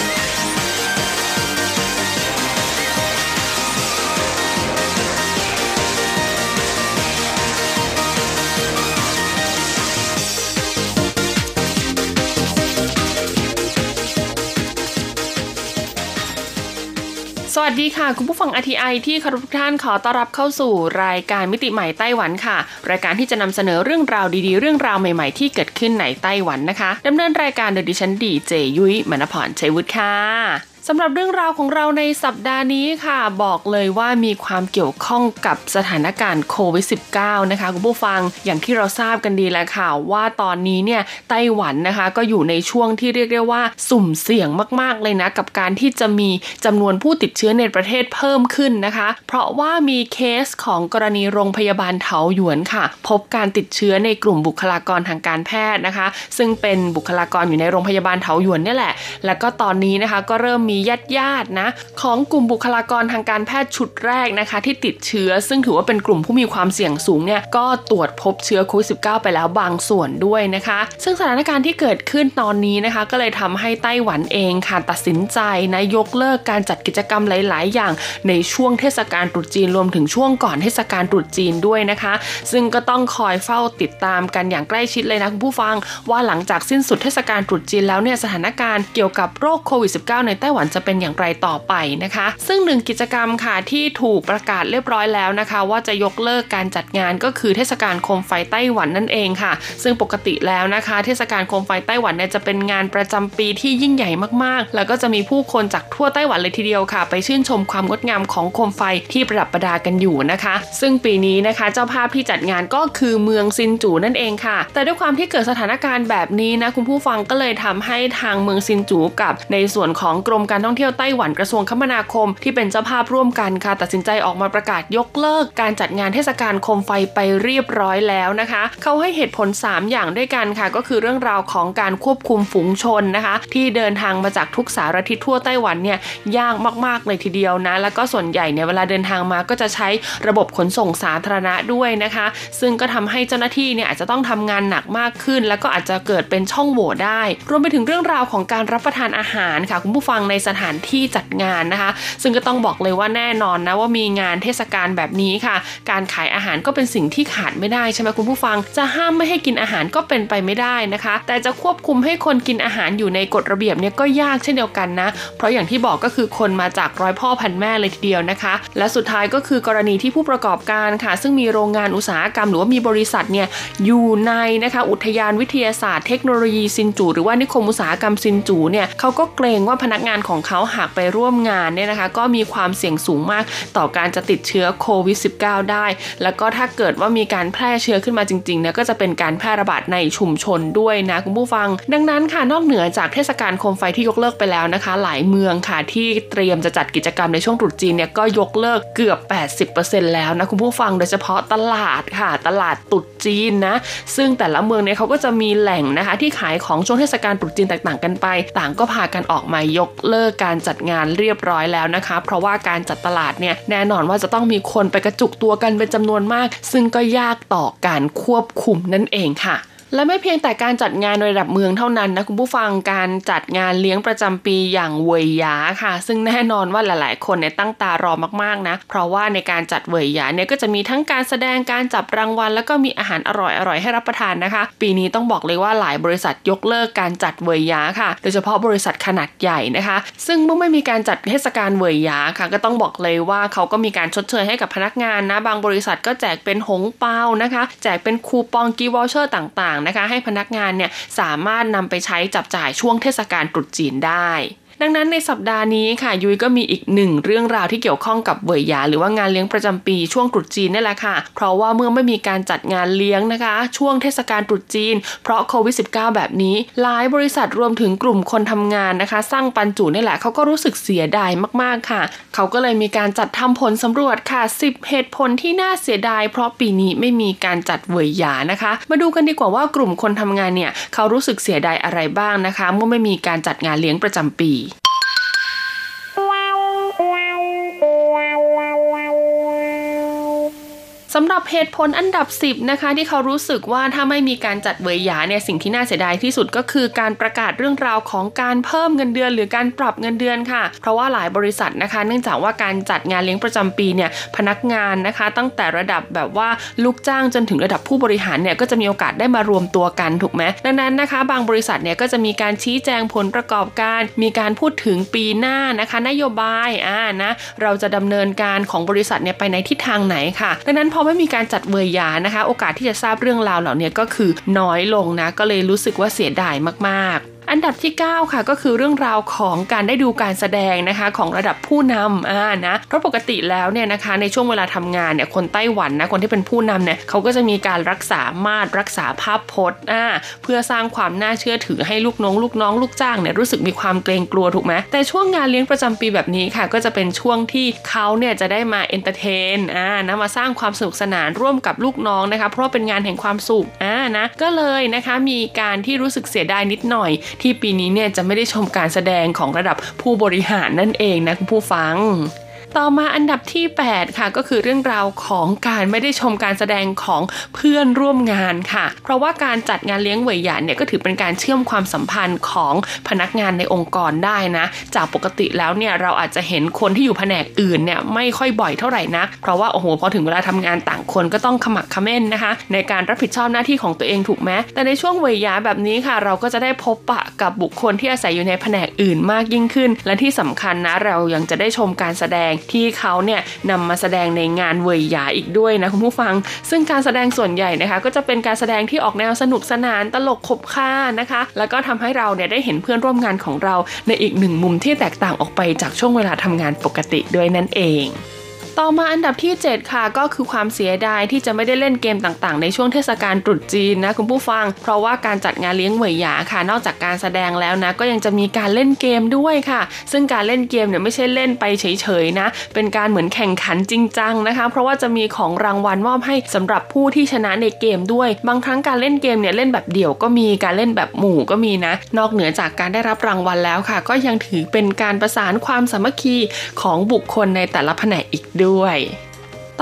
สวัสดีค่ะ คุณผู้ฟังอทีไอที่คารพทุกท่านขอต้อนรับเข้าสู่รายการมิติใหม่ไต้หวันค่ะ รายการที่จะนำเสนอเรื่องราวดีๆ เรื่องราวใหม่ๆ ที่เกิดขึ้นในไต้หวันนะคะดำเนินรายการโดยดิฉันดีเจยุ้ยมณพรชัยวุฒิค่ะ สำหรับเรื่องราวของเราในสัปดาห์นี้ค่ะ บอกเลยว่ามีความเกี่ยวข้องกับสถานการณ์โควิด -19 นะคะคุณผู้ฟังอย่างที่เราทราบกันดีแล้วค่ะ ว่าตอนนี้เนี่ยไต้หวันนะคะก็อยู่ในช่วงที่เรียกได้ว่าสุ่มเสี่ยงมาก ๆ เลยนะ กับการที่จะมีจำนวนผู้ติดเชื้อในประเทศเพิ่มขึ้นนะคะ เพราะว่ามีเคสของกรณีโรงพยาบาลเถาหยวนค่ะ พบการติดเชื้อในกลุ่มบุคลากรทางการแพทย์นะคะ ซึ่งเป็นบุคลากรอยู่ในโรงพยาบาลเถาหยวนนี่แหละ แล้วก็ตอนนี้นะคะก็เริ่มมีญาติญาตินะของกลุ่มบุคลากรทางการแพทย์ชุดแรกนะคะ ที่ติดเชื้อ ซึ่งถือว่าเป็นกลุ่มผู้มีความเสี่ยงสูงเนี่ยก็ตรวจพบเชื้อโควิด -19 ไปแล้วบางส่วนด้วยนะคะ ซึ่งสถานการณ์ที่เกิดขึ้นตอนนี้นะคะ ก็เลยทำให้ไต้หวันเองค่ะตัดสินใจนะยกเลิกการจัดกิจกรรมหลาย ๆ อย่างในช่วงเทศกาลตรุษจีนรวมถึงช่วงก่อนเทศกาลตรุษจีนด้วยนะคะ ซึ่งก็ต้องคอยเฝ้าติดตามกันอย่างใกล้ชิดเลยนะคุณผู้ฟัง ว่าหลังจากสิ้นสุดเทศกาลตรุษจีนแล้วเนี่ยสถานการณ์เกี่ยวกับโรคโควิด -19 ในไต้หวันจะเป็นอย่างไรต่อไปนะคะ ซึ่งหนึ่งกิจกรรมค่ะที่ถูกประกาศเรียบร้อยแล้วนะคะ ว่าจะยกเลิกการจัดงานก็คือเทศกาลโคมไฟไต้หวันนั่นเองค่ะ ซึ่งปกติแล้วนะคะ เทศกาลโคมไฟไต้หวันเนี่ยจะเป็นงานประจำปีที่ยิ่งใหญ่มากๆ แล้วก็จะมีผู้คนจากทั่วไต้หวันเลยทีเดียวค่ะ ไปชื่นชมความงดงามของโคมไฟที่ประดับประดากันอยู่นะคะ ซึ่งปีนี้นะคะ เจ้าภาพที่จัดงานก็คือเมืองซินจูนั่นเองค่ะ แต่ด้วยความที่เกิดสถานการณ์แบบนี้นะคุณผู้ฟังก็เลยทำให้ทางเมืองซินจูกับในส่วนของกรมการท่องเที่ยวไต้หวันกระทรวงคมนาคม ที่เป็นเจ้าภาพร่วมกันค่ะ ตัดสินใจออกมาประกาศยกเลิก การจัดงานเทศกาลโคมไฟไปเรียบร้อยแล้วนะคะ เขาให้เหตุผล 3 อย่างด้วยกันค่ะ ก็คือเรื่องราวของการควบคุมฝูงชนนะคะ ที่เดินทางมาจากทุกสารทิศทั่วไต้หวันเนี่ยยากมากๆเลยทีเดียวนะ แล้วก็ส่วนใหญ่เนี่ยเวลาเดินทางมาก็จะใช้ระบบขนส่งสาธารณะด้วยนะคะ ซึ่งก็ทำให้เจ้าหน้าที่เนี่ยอาจจะต้องทำงานหนักมากขึ้น แล้วก็อาจจะเกิดเป็นช่องโหว่ได้ รวมไปถึงเรื่องราวของการรับประทานอาหารค่ะคุณผู้ฟังในสถานที่จัดงานนะคะ ซึ่งก็ต้องบอกเลยว่าแน่นอนนะว่ามีงานเทศกาลแบบนี้ค่ะ การขายอาหารก็เป็นสิ่งที่ขาดไม่ได้ใช่ไหมคุณผู้ฟัง จะห้ามไม่ให้กินอาหารก็เป็นไปไม่ได้นะคะ แต่จะควบคุมให้คนกินอาหารอยู่ในกฎระเบียบเนี่ยก็ยากเช่นเดียวกันนะ เพราะอย่างที่บอกก็คือคนมาจากร้อยพ่อพันแม่เลยทีเดียวนะคะ และสุดท้ายก็คือกรณีที่ผู้ประกอบการค่ะ ซึ่งมีโรงงานอุตสาหกรรม หรือว่ามีบริษัทเนี่ยอยู่ในนะคะอุทยานวิทยาศาสตร์เทคโนโลยีซินจูหรือว่านิคมอุตสาหกรรมซินจูเนี่ยเขาก็เกรงว่าพนักงานของเขาหากไปร่วมงานเนี่ยนะคะ ก็มีความเสี่ยงสูงมากต่อการจะติดเชื้อโควิด -19 ได้ แล้วก็ถ้าเกิดว่ามีการแพร่เชื้อขึ้นมาจริงๆเนี่ยก็จะเป็นการแพร่ระบาดในชุมชนด้วยนะคุณผู้ฟัง ดังนั้นค่ะนอกเหนือจากเทศกาลโคมไฟที่ยกเลิกไปแล้วนะคะ หลายเมืองค่ะที่เตรียมจะจัดกิจกรรมในช่วงตรุษจีนเนี่ยก็ยกเลิกเกือบ 80%แล้วนะคุณผู้ฟังโดยเฉพาะตลาดค่ะตลาดตรุษจีนนะซึ่งแต่ละเมืองเนี่ยเขาก็จะมีแหล่งนะคะที่ขายของช่วงเทศกาลตรุษจีนต่างๆ กันไป ต่างก็พากันออกมายกเลิกการจัดงานเรียบร้อยแล้วนะคะ เพราะว่าการจัดตลาดเนี่ยแน่นอนว่าจะต้องมีคนไปกระจุกตัวกันเป็นจำนวนมาก ซึ่งก็ยากต่อการควบคุมนั่นเองค่ะ และไม่เพียงแต่การจัดงานในระดับเมืองเท่านั้นนะคุณผู้ฟังการจัดงานเลี้ยงประจำปีอย่างเวยหยาค่ะ ซึ่งแน่นอนว่าหลาย ๆ คนเนี่ยตั้งตารอมาก ๆ นะ เพราะว่าในการจัดเวยหยาเนี่ยก็จะมีทั้งการแสดงการจับรางวัล แล้วก็มีอาหารอร่อย ๆ ให้รับประทานนะคะ ปีนี้ต้องบอกเลยว่าหลายบริษัทยกเลิกการจัดเวยหยาค่ะ โดยเฉพาะบริษัทขนาดใหญ่นะคะ ซึ่งเมื่อไม่มีการจัดเทศกาลเวยหยาค่ะ ก็ต้องบอกเลยว่าเขาก็มีการชดเชยให้กับพนักงานนะ บางบริษัทก็แจกเป็นหงเปานะคะ แจกเป็นคูปอง gift voucher ต่างๆนะคะ ให้พนักงานเนี่ยสามารถนำไปใช้จับจ่ายช่วงเทศกาลตรุษจีนได้ ดังนั้นในสัปดาห์นี้ค่ะยุ้ยก็มีอีกหนึ่งเรื่องราวที่เกี่ยวข้องกับเวยหยาหรือว่างานเลี้ยงประจำปีช่วงตรุษจีนนี่แหละค่ะ เพราะว่าเมื่อไม่มีการจัดงานเลี้ยงนะคะ ช่วงเทศกาลตรุษจีน เพราะโควิด -19 แบบนี้ หลายบริษัทรวมถึงกลุ่มคนทำงานนะคะ สร้างปันจุนี่แหละเขาก็รู้สึกเสียดายมากๆค่ะ เขาก็เลยมีการจัดทำผลสำรวจค่ะ 10 เหตุผลที่น่าเสียดาย เพราะปีนี้ไม่มีการจัดเวยหยานะคะ มาดูกันดีกว่าว่ากลุ่มคนทำงานเนี่ยเขารู้สึกเสียดายอะไรบ้างนะคะ เมื่อไม่มีการจัดงานเลี้ยงประจำปี wow wow wow สำหรับเหตุผลอันดับ 10นะคะที่เขารู้สึกว่าถ้าไม่มีการจัดเวยหยาเนี่ยสิ่งที่น่าเสียดายที่สุดก็คือการประกาศเรื่องราวของการเพิ่มเงินเดือน หรือการปรับเงินเดือนค่ะ เพราะว่าหลายบริษัทนะคะ เนื่องจากว่าการจัดงานเลี้ยงประจำปีเนี่ยพนักงานนะคะ ตั้งแต่ระดับแบบว่าลูกจ้างจนถึงระดับผู้บริหารเนี่ยก็จะมีโอกาสได้มารวมตัวกันถูกไหมดังนั้นนะคะ บางบริษัทเนี่ยก็จะมีการชี้แจงผลประกอบการ มีการพูดถึงปีหน้านะคะ นโยบายอ่านะเราจะดำเนินการของบริษัทเนี่ยไปในทิศทางไหนค่ะ ดังนั้นพอไม่มีการจัดเวรยานะคะ โอกาสที่จะทราบเรื่องราวเหล่านี้ก็คือน้อยลงนะ ก็เลยรู้สึกว่าเสียดายมากๆ อันดับที่ 9 ค่ะก็คือเรื่องราวของการได้ดูการแสดงนะคะของระดับผู้นำอ่านะเพราะปกติแล้วเนี่ยนะคะในช่วงเวลาทำงานเนี่ยคนไต้หวันนะคนที่เป็นผู้นำเนี่ยเขาก็จะมีการรักษามาตรรักษาภาพพจน์อ่าเพื่อสร้างความน่าเชื่อถือให้ลูกน้อง ลูกน้องลูกจ้างเนี่ยรู้สึกมีความเกรงกลัวถูกไหมแต่ช่วงงานเลี้ยงประจำปีแบบนี้ค่ะ ก็จะเป็นช่วงที่เขาเนี่ยจะได้มา entertainนอ่านะมาสร้างความสนุกสนานร่วมกับลูกน้องนะคะเพราะเป็นงานแห่งความสุขอ่านะก็เลยนะคะมีการที่รู้สึกเสียดายนิดหน่อยที่ปีนี้เนี่ยจะไม่ได้ชมการแสดงของระดับผู้บริหารนั่นเองนะคุณผู้ฟัง ต่อมาอันดับที่ 8 ค่ะ ก็คือเรื่องราวของการไม่ได้ชมการแสดงของเพื่อนร่วมงานค่ะ เพราะว่าการจัดงานเลี้ยงเหวยหยานเนี่ยก็ถือเป็นการเชื่อมความสัมพันธ์ของพนักงานในองค์กรได้นะ จากปกติแล้วเนี่ยเราอาจจะเห็นคนที่อยู่แผนกอื่นเนี่ยไม่ค่อยบ่อยเท่าไหร่นะเพราะว่าโอ้โหพอถึงเวลาทำงานต่างคนก็ต้องขมักขม้นนะคะ ในการรับผิดชอบหน้าที่ของตัวเองถูกไหมแต่ในช่วงเวยหยาแบบนี้ค่ะ เราก็จะได้พบปะกับบุคคลที่อาศัยอยู่ในแผนกอื่นมากยิ่งขึ้น และที่สำคัญนะเรายังจะได้ชมการแสดงที่เขาเนี่ยนำมาแสดงในงานเวยหยาอีกด้วยนะคุณผู้ฟัง ซึ่งการแสดงส่วนใหญ่นะคะ ก็จะเป็นการแสดงที่ออกแนวสนุกสนานตลกขบค่านะคะ แล้วก็ทำให้เราเนี่ยได้เห็นเพื่อนร่วมงานของเราในอีกหนึ่งมุมที่แตกต่างออกไปจากช่วงเวลาทำงานปกติด้วยนั่นเอง ต่อมาอันดับที่ 7 ค่ะ ก็คือความเสียดายที่จะไม่ได้เล่นเกมต่างๆ ในช่วงเทศกาลตรุษจีนนะคุณผู้ฟัง เพราะว่าการจัดงานเลี้ยงเหวยหยาค่ะ นอกจากการแสดงแล้วนะก็ยังจะมีการเล่นเกมด้วยค่ะ ซึ่งการเล่นเกมเนี่ยไม่ใช่เล่นไปเฉยๆนะ เป็นการเหมือนแข่งขันจริงจังนะคะ เพราะว่าจะมีของรางวัลมอบให้สำหรับผู้ที่ชนะในเกมด้วย บางครั้งการเล่นเกมเนี่ยเล่นแบบเดี่ยวก็มีการเล่นแบบหมู่ก็มีนะ นอกเหนือจากการได้รับรางวัลแล้วค่ะ ก็ยังถือเป็นการประสานความสามัคคีของบุคคลในแต่ละแผนกอีกด้วย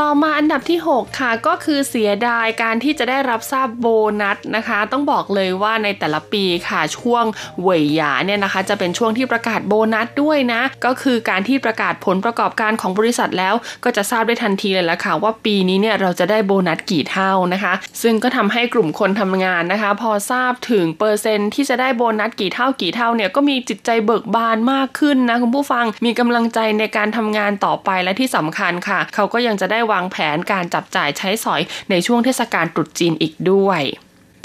ต่อมาอันดับที่ 6 ค่ะก็คือเสียดายการที่จะได้รับทราบโบนัสนะคะ ต้องบอกเลยว่าในแต่ละปีค่ะช่วงเวยหยาเนี่ยนะคะ จะเป็นช่วงที่ประกาศโบนัสด้วยนะ ก็คือการที่ประกาศผลประกอบการของบริษัทแล้ว ก็จะทราบได้ทันทีเลยละค่ะ ว่าปีนี้เนี่ยเราจะได้โบนัสกี่เท่านะคะ ซึ่งก็ทำให้กลุ่มคนทำงานนะคะ พอทราบถึงเปอร์เซ็นต์ที่จะได้โบนัสกี่เท่ากี่เท่าเนี่ยก็มีจิตใจเบิกบานมากขึ้นนะคุณผู้ฟังมีกำลังใจในการทำงานต่อไปและที่สำคัญค่ะ เขาก็ยังจะได้วางแผนการจับจ่ายใช้สอยในช่วงเทศกาลตรุษจีนอีกด้วย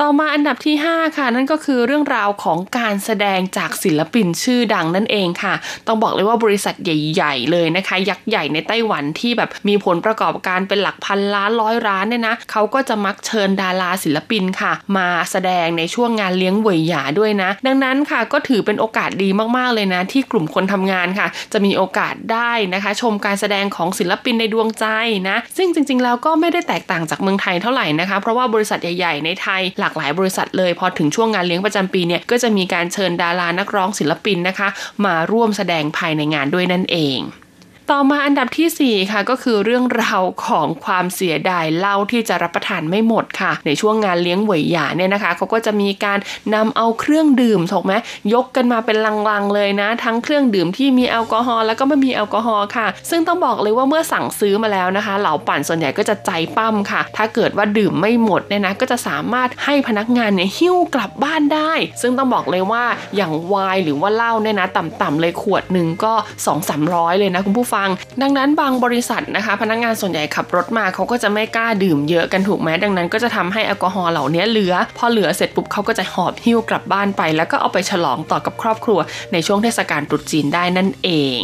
ต่อมาอันดับที่ 5 ค่ะ นั่นก็คือเรื่องราวของการแสดงจากศิลปินชื่อดังนั่นเองค่ะ ต้องบอกเลยว่าบริษัทใหญ่ ๆ เลยนะคะ ยักษ์ใหญ่ในไต้หวันที่แบบมีผลประกอบการเป็นหลักพันล้านร้อยล้านเนี่ยนะเขาก็จะมักเชิญดาราศิลปินค่ะ มาแสดงในช่วงงานเลี้ยงเวยหยาด้วยนะ ดังนั้นค่ะก็ถือเป็นโอกาสดีมากๆเลยนะ ที่กลุ่มคนทำงานค่ะ จะมีโอกาสได้นะคะ ชมการแสดงของศิลปินในดวงใจนะ ซึ่งจริง ๆ แล้วก็ไม่ได้แตกต่างจากเมืองไทยเท่าไหร่นะคะ เพราะว่าบริษัทใหญ่ ๆ ในไทยหลากหลายบริษัทเลย พอถึงช่วงงานเลี้ยงประจำปีเนี่ยก็จะมีการเชิญดารานักร้องศิลปินนะคะ มาร่วมแสดงภายในงานด้วยนั่นเอง ต่อมาอันดับที่ 4 ค่ะ ก็คือเรื่องราวของความเสียดายเหล้าที่จะรับประทานไม่หมดค่ะ ในช่วงงานเลี้ยงหวยหยาเนี่ยนะคะเขาก็จะมีการนำเอาเครื่องดื่มถูกไหมยกกันมาเป็นลังๆเลยนะ ทั้งเครื่องดื่มที่มีแอลกอฮอล์แล้วก็ไม่มีแอลกอฮอล์ค่ะ ซึ่งต้องบอกเลยว่าเมื่อสั่งซื้อมาแล้วนะคะ เหล่าปั่นส่วนใหญ่ก็จะใจปั้มค่ะ ถ้าเกิดว่าดื่มไม่หมดเนี่ยนะก็จะสามารถให้พนักงานเนี่ยหิ้วกลับบ้านได้ ซึ่งต้องบอกเลยว่าอย่างไวน์หรือว่าเหล้าเนี่ยนะ ต่ำๆเลยขวดหนึ่งก็2 3 0 0เลยนะคุณผู้ฟัง ดังนั้นบางบริษัทนะคะ พนักงานส่วนใหญ่ขับรถมาเขาก็จะไม่กล้าดื่มเยอะกันถูกไหมดังนั้นก็จะทำให้แอลกอฮอล์เหล่านี้เหลือ พอเหลือเสร็จปุ๊บเขาก็จะหอบหิ้วกลับบ้านไป แล้วก็เอาไปฉลองต่อกับครอบครัว ในช่วงเทศกาลตรุษจีนได้นั่นเอง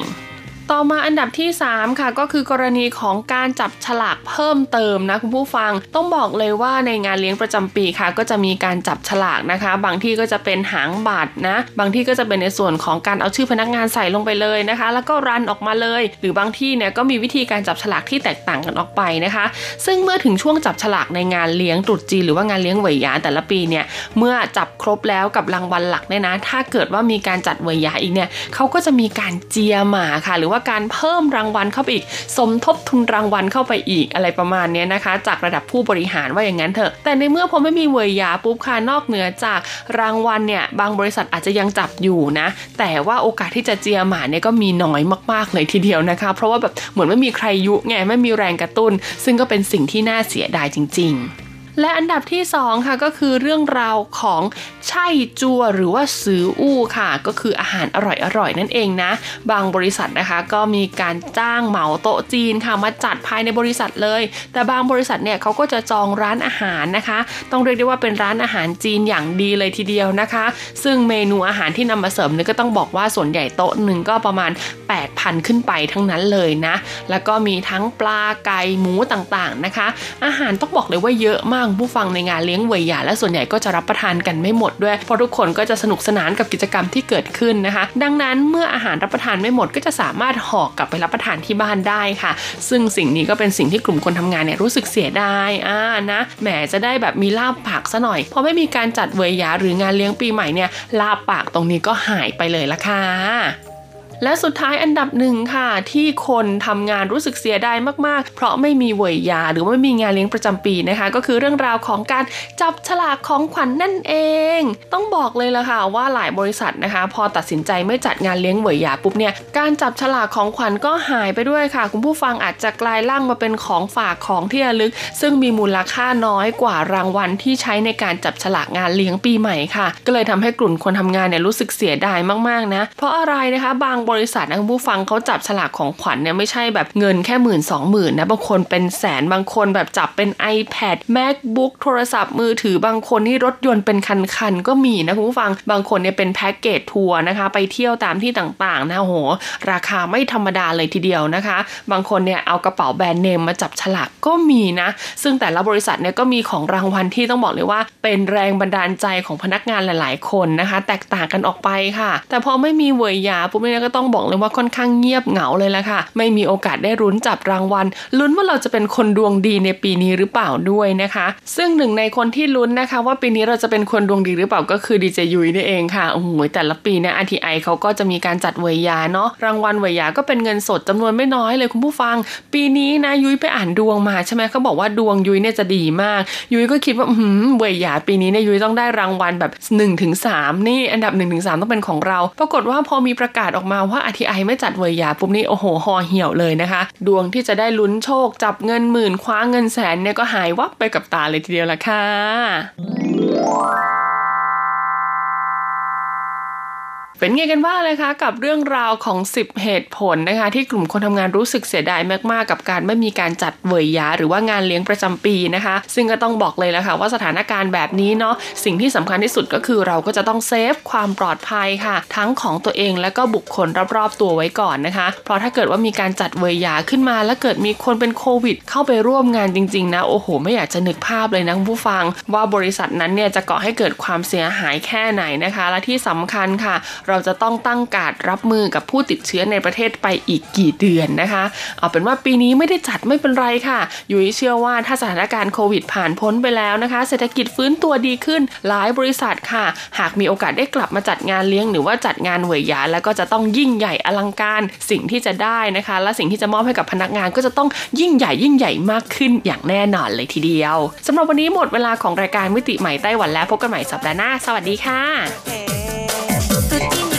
ต่อมาอันดับที่ 3 ค่ะก็คือกรณีของการจับฉลากเพิ่มเติมนะคุณผู้ฟังต้องบอกเลยว่าในงานเลี้ยงประจำปีค่ะ ก็จะมีการจับฉลากนะคะ บางที่ก็จะเป็นหางบัตรนะ บางที่ก็จะเป็นในส่วนของการเอาชื่อพนักงานใส่ลงไปเลยนะคะ แล้วก็รันออกมาเลย หรือบางที่เนี่ยก็มีวิธีการจับฉลากที่แตกต่างกันออกไปนะคะ ซึ่งเมื่อถึงช่วงจับฉลากในงานเลี้ยงตรุษจีนหรือว่างานเลี้ยงเหวยหยาแต่ละปีเนี่ยเมื่อจับครบแล้วกับรางวัลหลักเนี่ยนะ ถ้าเกิดว่ามีการจัดเหวยหยาอีกเนี่ยเขาก็จะมีการเจียหมาค่ะ หรือว่าการเพิ่มรางวัลเข้าไปอีก สมทบทุนรางวัลเข้าไปอีกอะไรประมาณนี้นะคะ จากระดับผู้บริหารว่าอย่างนั้นเถอะ แต่ในเมื่อพอไม่มีเวยยาปุ๊บค่ะนอกเหนือจากรางวัลเนี่ยบางบริษัทอาจจะยังจับอยู่นะ แต่ว่าโอกาสที่จะเจียหมาเนี่ยก็มีน้อยมากๆเลยทีเดียวนะคะ เพราะว่าแบบเหมือนไม่มีใครยุไงไม่มีแรงกระตุ้น ซึ่งก็เป็นสิ่งที่น่าเสียดายจริง ๆ และอันดับที่ 2 ค่ะก็คือเรื่องราวของไช่จัวหรือว่าซืออู้ค่ะ ก็คืออาหารอร่อยๆนั่นเองนะ บางบริษัทนะคะก็มีการจ้างเหมาโต๊ะจีนค่ะมาจัดภายในบริษัทเลย แต่บางบริษัทเนี่ยเขาก็จะจองร้านอาหารนะคะ ต้องเรียกได้ว่าเป็นร้านอาหารจีนอย่างดีเลยทีเดียวนะคะ ซึ่งเมนูอาหารที่นำมาเสริมเนี่ยก็ต้องบอกว่าส่วนใหญ่โต๊ะหนึ่งก็ประมาณ 8,000 ขึ้นไปทั้งนั้นเลยนะ แล้วก็มีทั้งปลาไก่หมูต่างๆนะคะ อาหารต้องบอกเลยว่าเยอะมากผู้ฟังในงานเลี้ยงเวยหยาและส่วนใหญ่ก็จะรับประทานกันไม่หมดด้วย เพราะทุกคนก็จะสนุกสนานกับกิจกรรมที่เกิดขึ้นนะคะ ดังนั้นเมื่ออาหารรับประทานไม่หมดก็จะสามารถห่อกลับไปรับประทานที่บ้านได้ค่ะ ซึ่งสิ่งนี้ก็เป็นสิ่งที่กลุ่มคนทำงานเนี่ยรู้สึกเสียดายอ่านะแหมจะได้แบบมีลาบปากซะหน่อยพอไม่มีการจัดเวยหยาหรืองานเลี้ยงปีใหม่เนี่ยลาบปากตรงนี้ก็หายไปเลยละค่ะ และสุดท้ายอันดับหนึ่งค่ะ ที่คนทำงานรู้สึกเสียดายมากๆ เพราะไม่มีเวยยาหรือไม่มีงานเลี้ยงประจำปีนะคะ ก็คือเรื่องราวของการจับฉลากของขวัญนนั่นเอง ต้องบอกเลยละค่ะว่าหลายบริษัทนะคะ พอตัดสินใจไม่จัดงานเลี้ยงเวยยาปุ๊บเนี่ยการจับฉลากของขวัญก็หายไปด้วยค่ะ คุณผู้ฟังอาจจะกลายร่างมาเป็นของฝากของที่ระลึก ซึ่งมีมูลค่าน้อยกว่ารางวัลที่ใช้ในการจับฉลากงานเลี้ยงปีใหม่ค่ะ ก็เลยทำให้กลุ่มคนทำงานเนี่ยรู้สึกเสียดายมากๆนะ เพราะอะไรนะคะบางบริษัทนะคุณผู้ฟังเขาจับฉลากของขวัญเนี่ยไม่ใช่แบบเงินแค่หมื่นสองหมื่นนะบางคนเป็นแสนบางคนแบบจับเป็น iPad MacBook โทรศัพท์มือถือบางคนนี่รถยนต์เป็นคันๆก็มีนะคุณผู้ฟังบางคนเนี่ยเป็นแพ็กเกจทัวร์นะคะ ไปเที่ยวตามที่ต่างๆนะโห ราคาไม่ธรรมดาเลยทีเดียวนะคะ บางคนเนี่ยเอากระเป๋าแบรนด์เนมมาจับฉลากก็มีนะ ซึ่งแต่ละบริษัทเนี่ยก็มีของรางวัลที่ต้องบอกเลยว่า เป็นแรงบันดาลใจของพนักงานหลาย ๆ คนนะคะ แตกต่างกันออกไปค่ะ แต่พอไม่มีเวยยาปุ๊บเนี่ยก็ต้อง้องบอกเลยว่าค่อนข้างเงียบเหงาเลยละค่ะ ไม่มีโอกาสได้รุ้นจับรางวัล ลุ้นว่าเราจะเป็นคนดวงดีในปีนี้หรือเปล่าด้วยนะคะ ซึ่งหนึ่งในคนที่ลุ้นนะคะ ว่าปีนี้เราจะเป็นคนดวงดีหรือเปล่าก็คือดีเจยุ้ยนี่เองค่ะโอ้โหแต่ละปีเนี่ย RTI เขาก็จะมีการจัดเวยาเนาะรางวัลเวยาก็เป็นเงินสดจำนวนไม่น้อยเลยคุณผู้ฟัง ปีนี้นะยุ้ยไปอ่านดวงมาใช่ไหมเขาบอกว่าดวงยุ้ยเนี่ยจะดีมาก ยุ้ยก็คิดว่าหืมเวยาปีนี้เนี่ยยุ้ยต้องได้รางวัลแบบ1นถึงสนี่อันดับ1นถึงสต้องเป็นของเรา ปรากฏว่าพอมีประกาศออกมาว่า RTI ไม่จัดเวยาปุ๊บนี่โอ้โหหอเหี่ยวเลยนะคะ ดวงที่จะได้ลุ้นโชคจับเงินหมื่นคว้าเงินแสนเนี่ยก็หายวับไปกับตาเลยทีเดียวละค่ะ เป็นไงกันบ้างเลยคะ กับเรื่องราวของ 10 เหตุผลนะคะ ที่กลุ่มคนทำงานรู้สึกเสียดายมากๆ กับการไม่มีการจัดเวยยาหรือว่างานเลี้ยงประจำปีนะคะ ซึ่งก็ต้องบอกเลยแล้วค่ะว่าสถานการณ์แบบนี้เนาะสิ่งที่สำคัญที่สุดก็คือเราก็จะต้องเซฟความปลอดภัยค่ะ ทั้งของตัวเองและก็บุคคลรอบๆตัวไว้ก่อนนะคะ เพราะถ้าเกิดว่ามีการจัดเวยยาขึ้นมา แล้วเกิดมีคนเป็นโควิด เข้าไปร่วมงานจริงๆนะโอ้โห ไม่อยากจะนึกภาพเลยนะผู้ฟัง ว่าบริษัทนั้นเนี่ยจะก่อให้เกิดความเสียหายแค่ไหนนะคะ และที่สำคัญค่ะเราจะต้องตั้งการรับมือกับผู้ติดเชื้อในประเทศไปอีกกี่เดือนนะคะ เอาเป็นว่าปีนี้ไม่ได้จัดไม่เป็นไรค่ะ ยุ้ยเชื่อว่าถ้าสถานการณ์โควิดผ่านพ้นไปแล้วนะคะ เศรษฐกิจฟื้นตัวดีขึ้นหลายบริษัทค่ะ หากมีโอกาสได้กลับมาจัดงานเลี้ยงหรือว่าจัดงานเหวยยาแล้วก็จะต้องยิ่งใหญ่อลังการสิ่งที่จะได้นะคะ และสิ่งที่จะมอบให้กับพนักงานก็จะต้องยิ่งใหญ่ยิ่งใหญ่มากขึ้นอย่างแน่นอนเลยทีเดียวสำหรับวันนี้หมดเวลาของรายการมิติใหม่ไต้หวันแล้วพบกันใหม่สัปดาห์หน้า สวัสดีค่ะ Thank.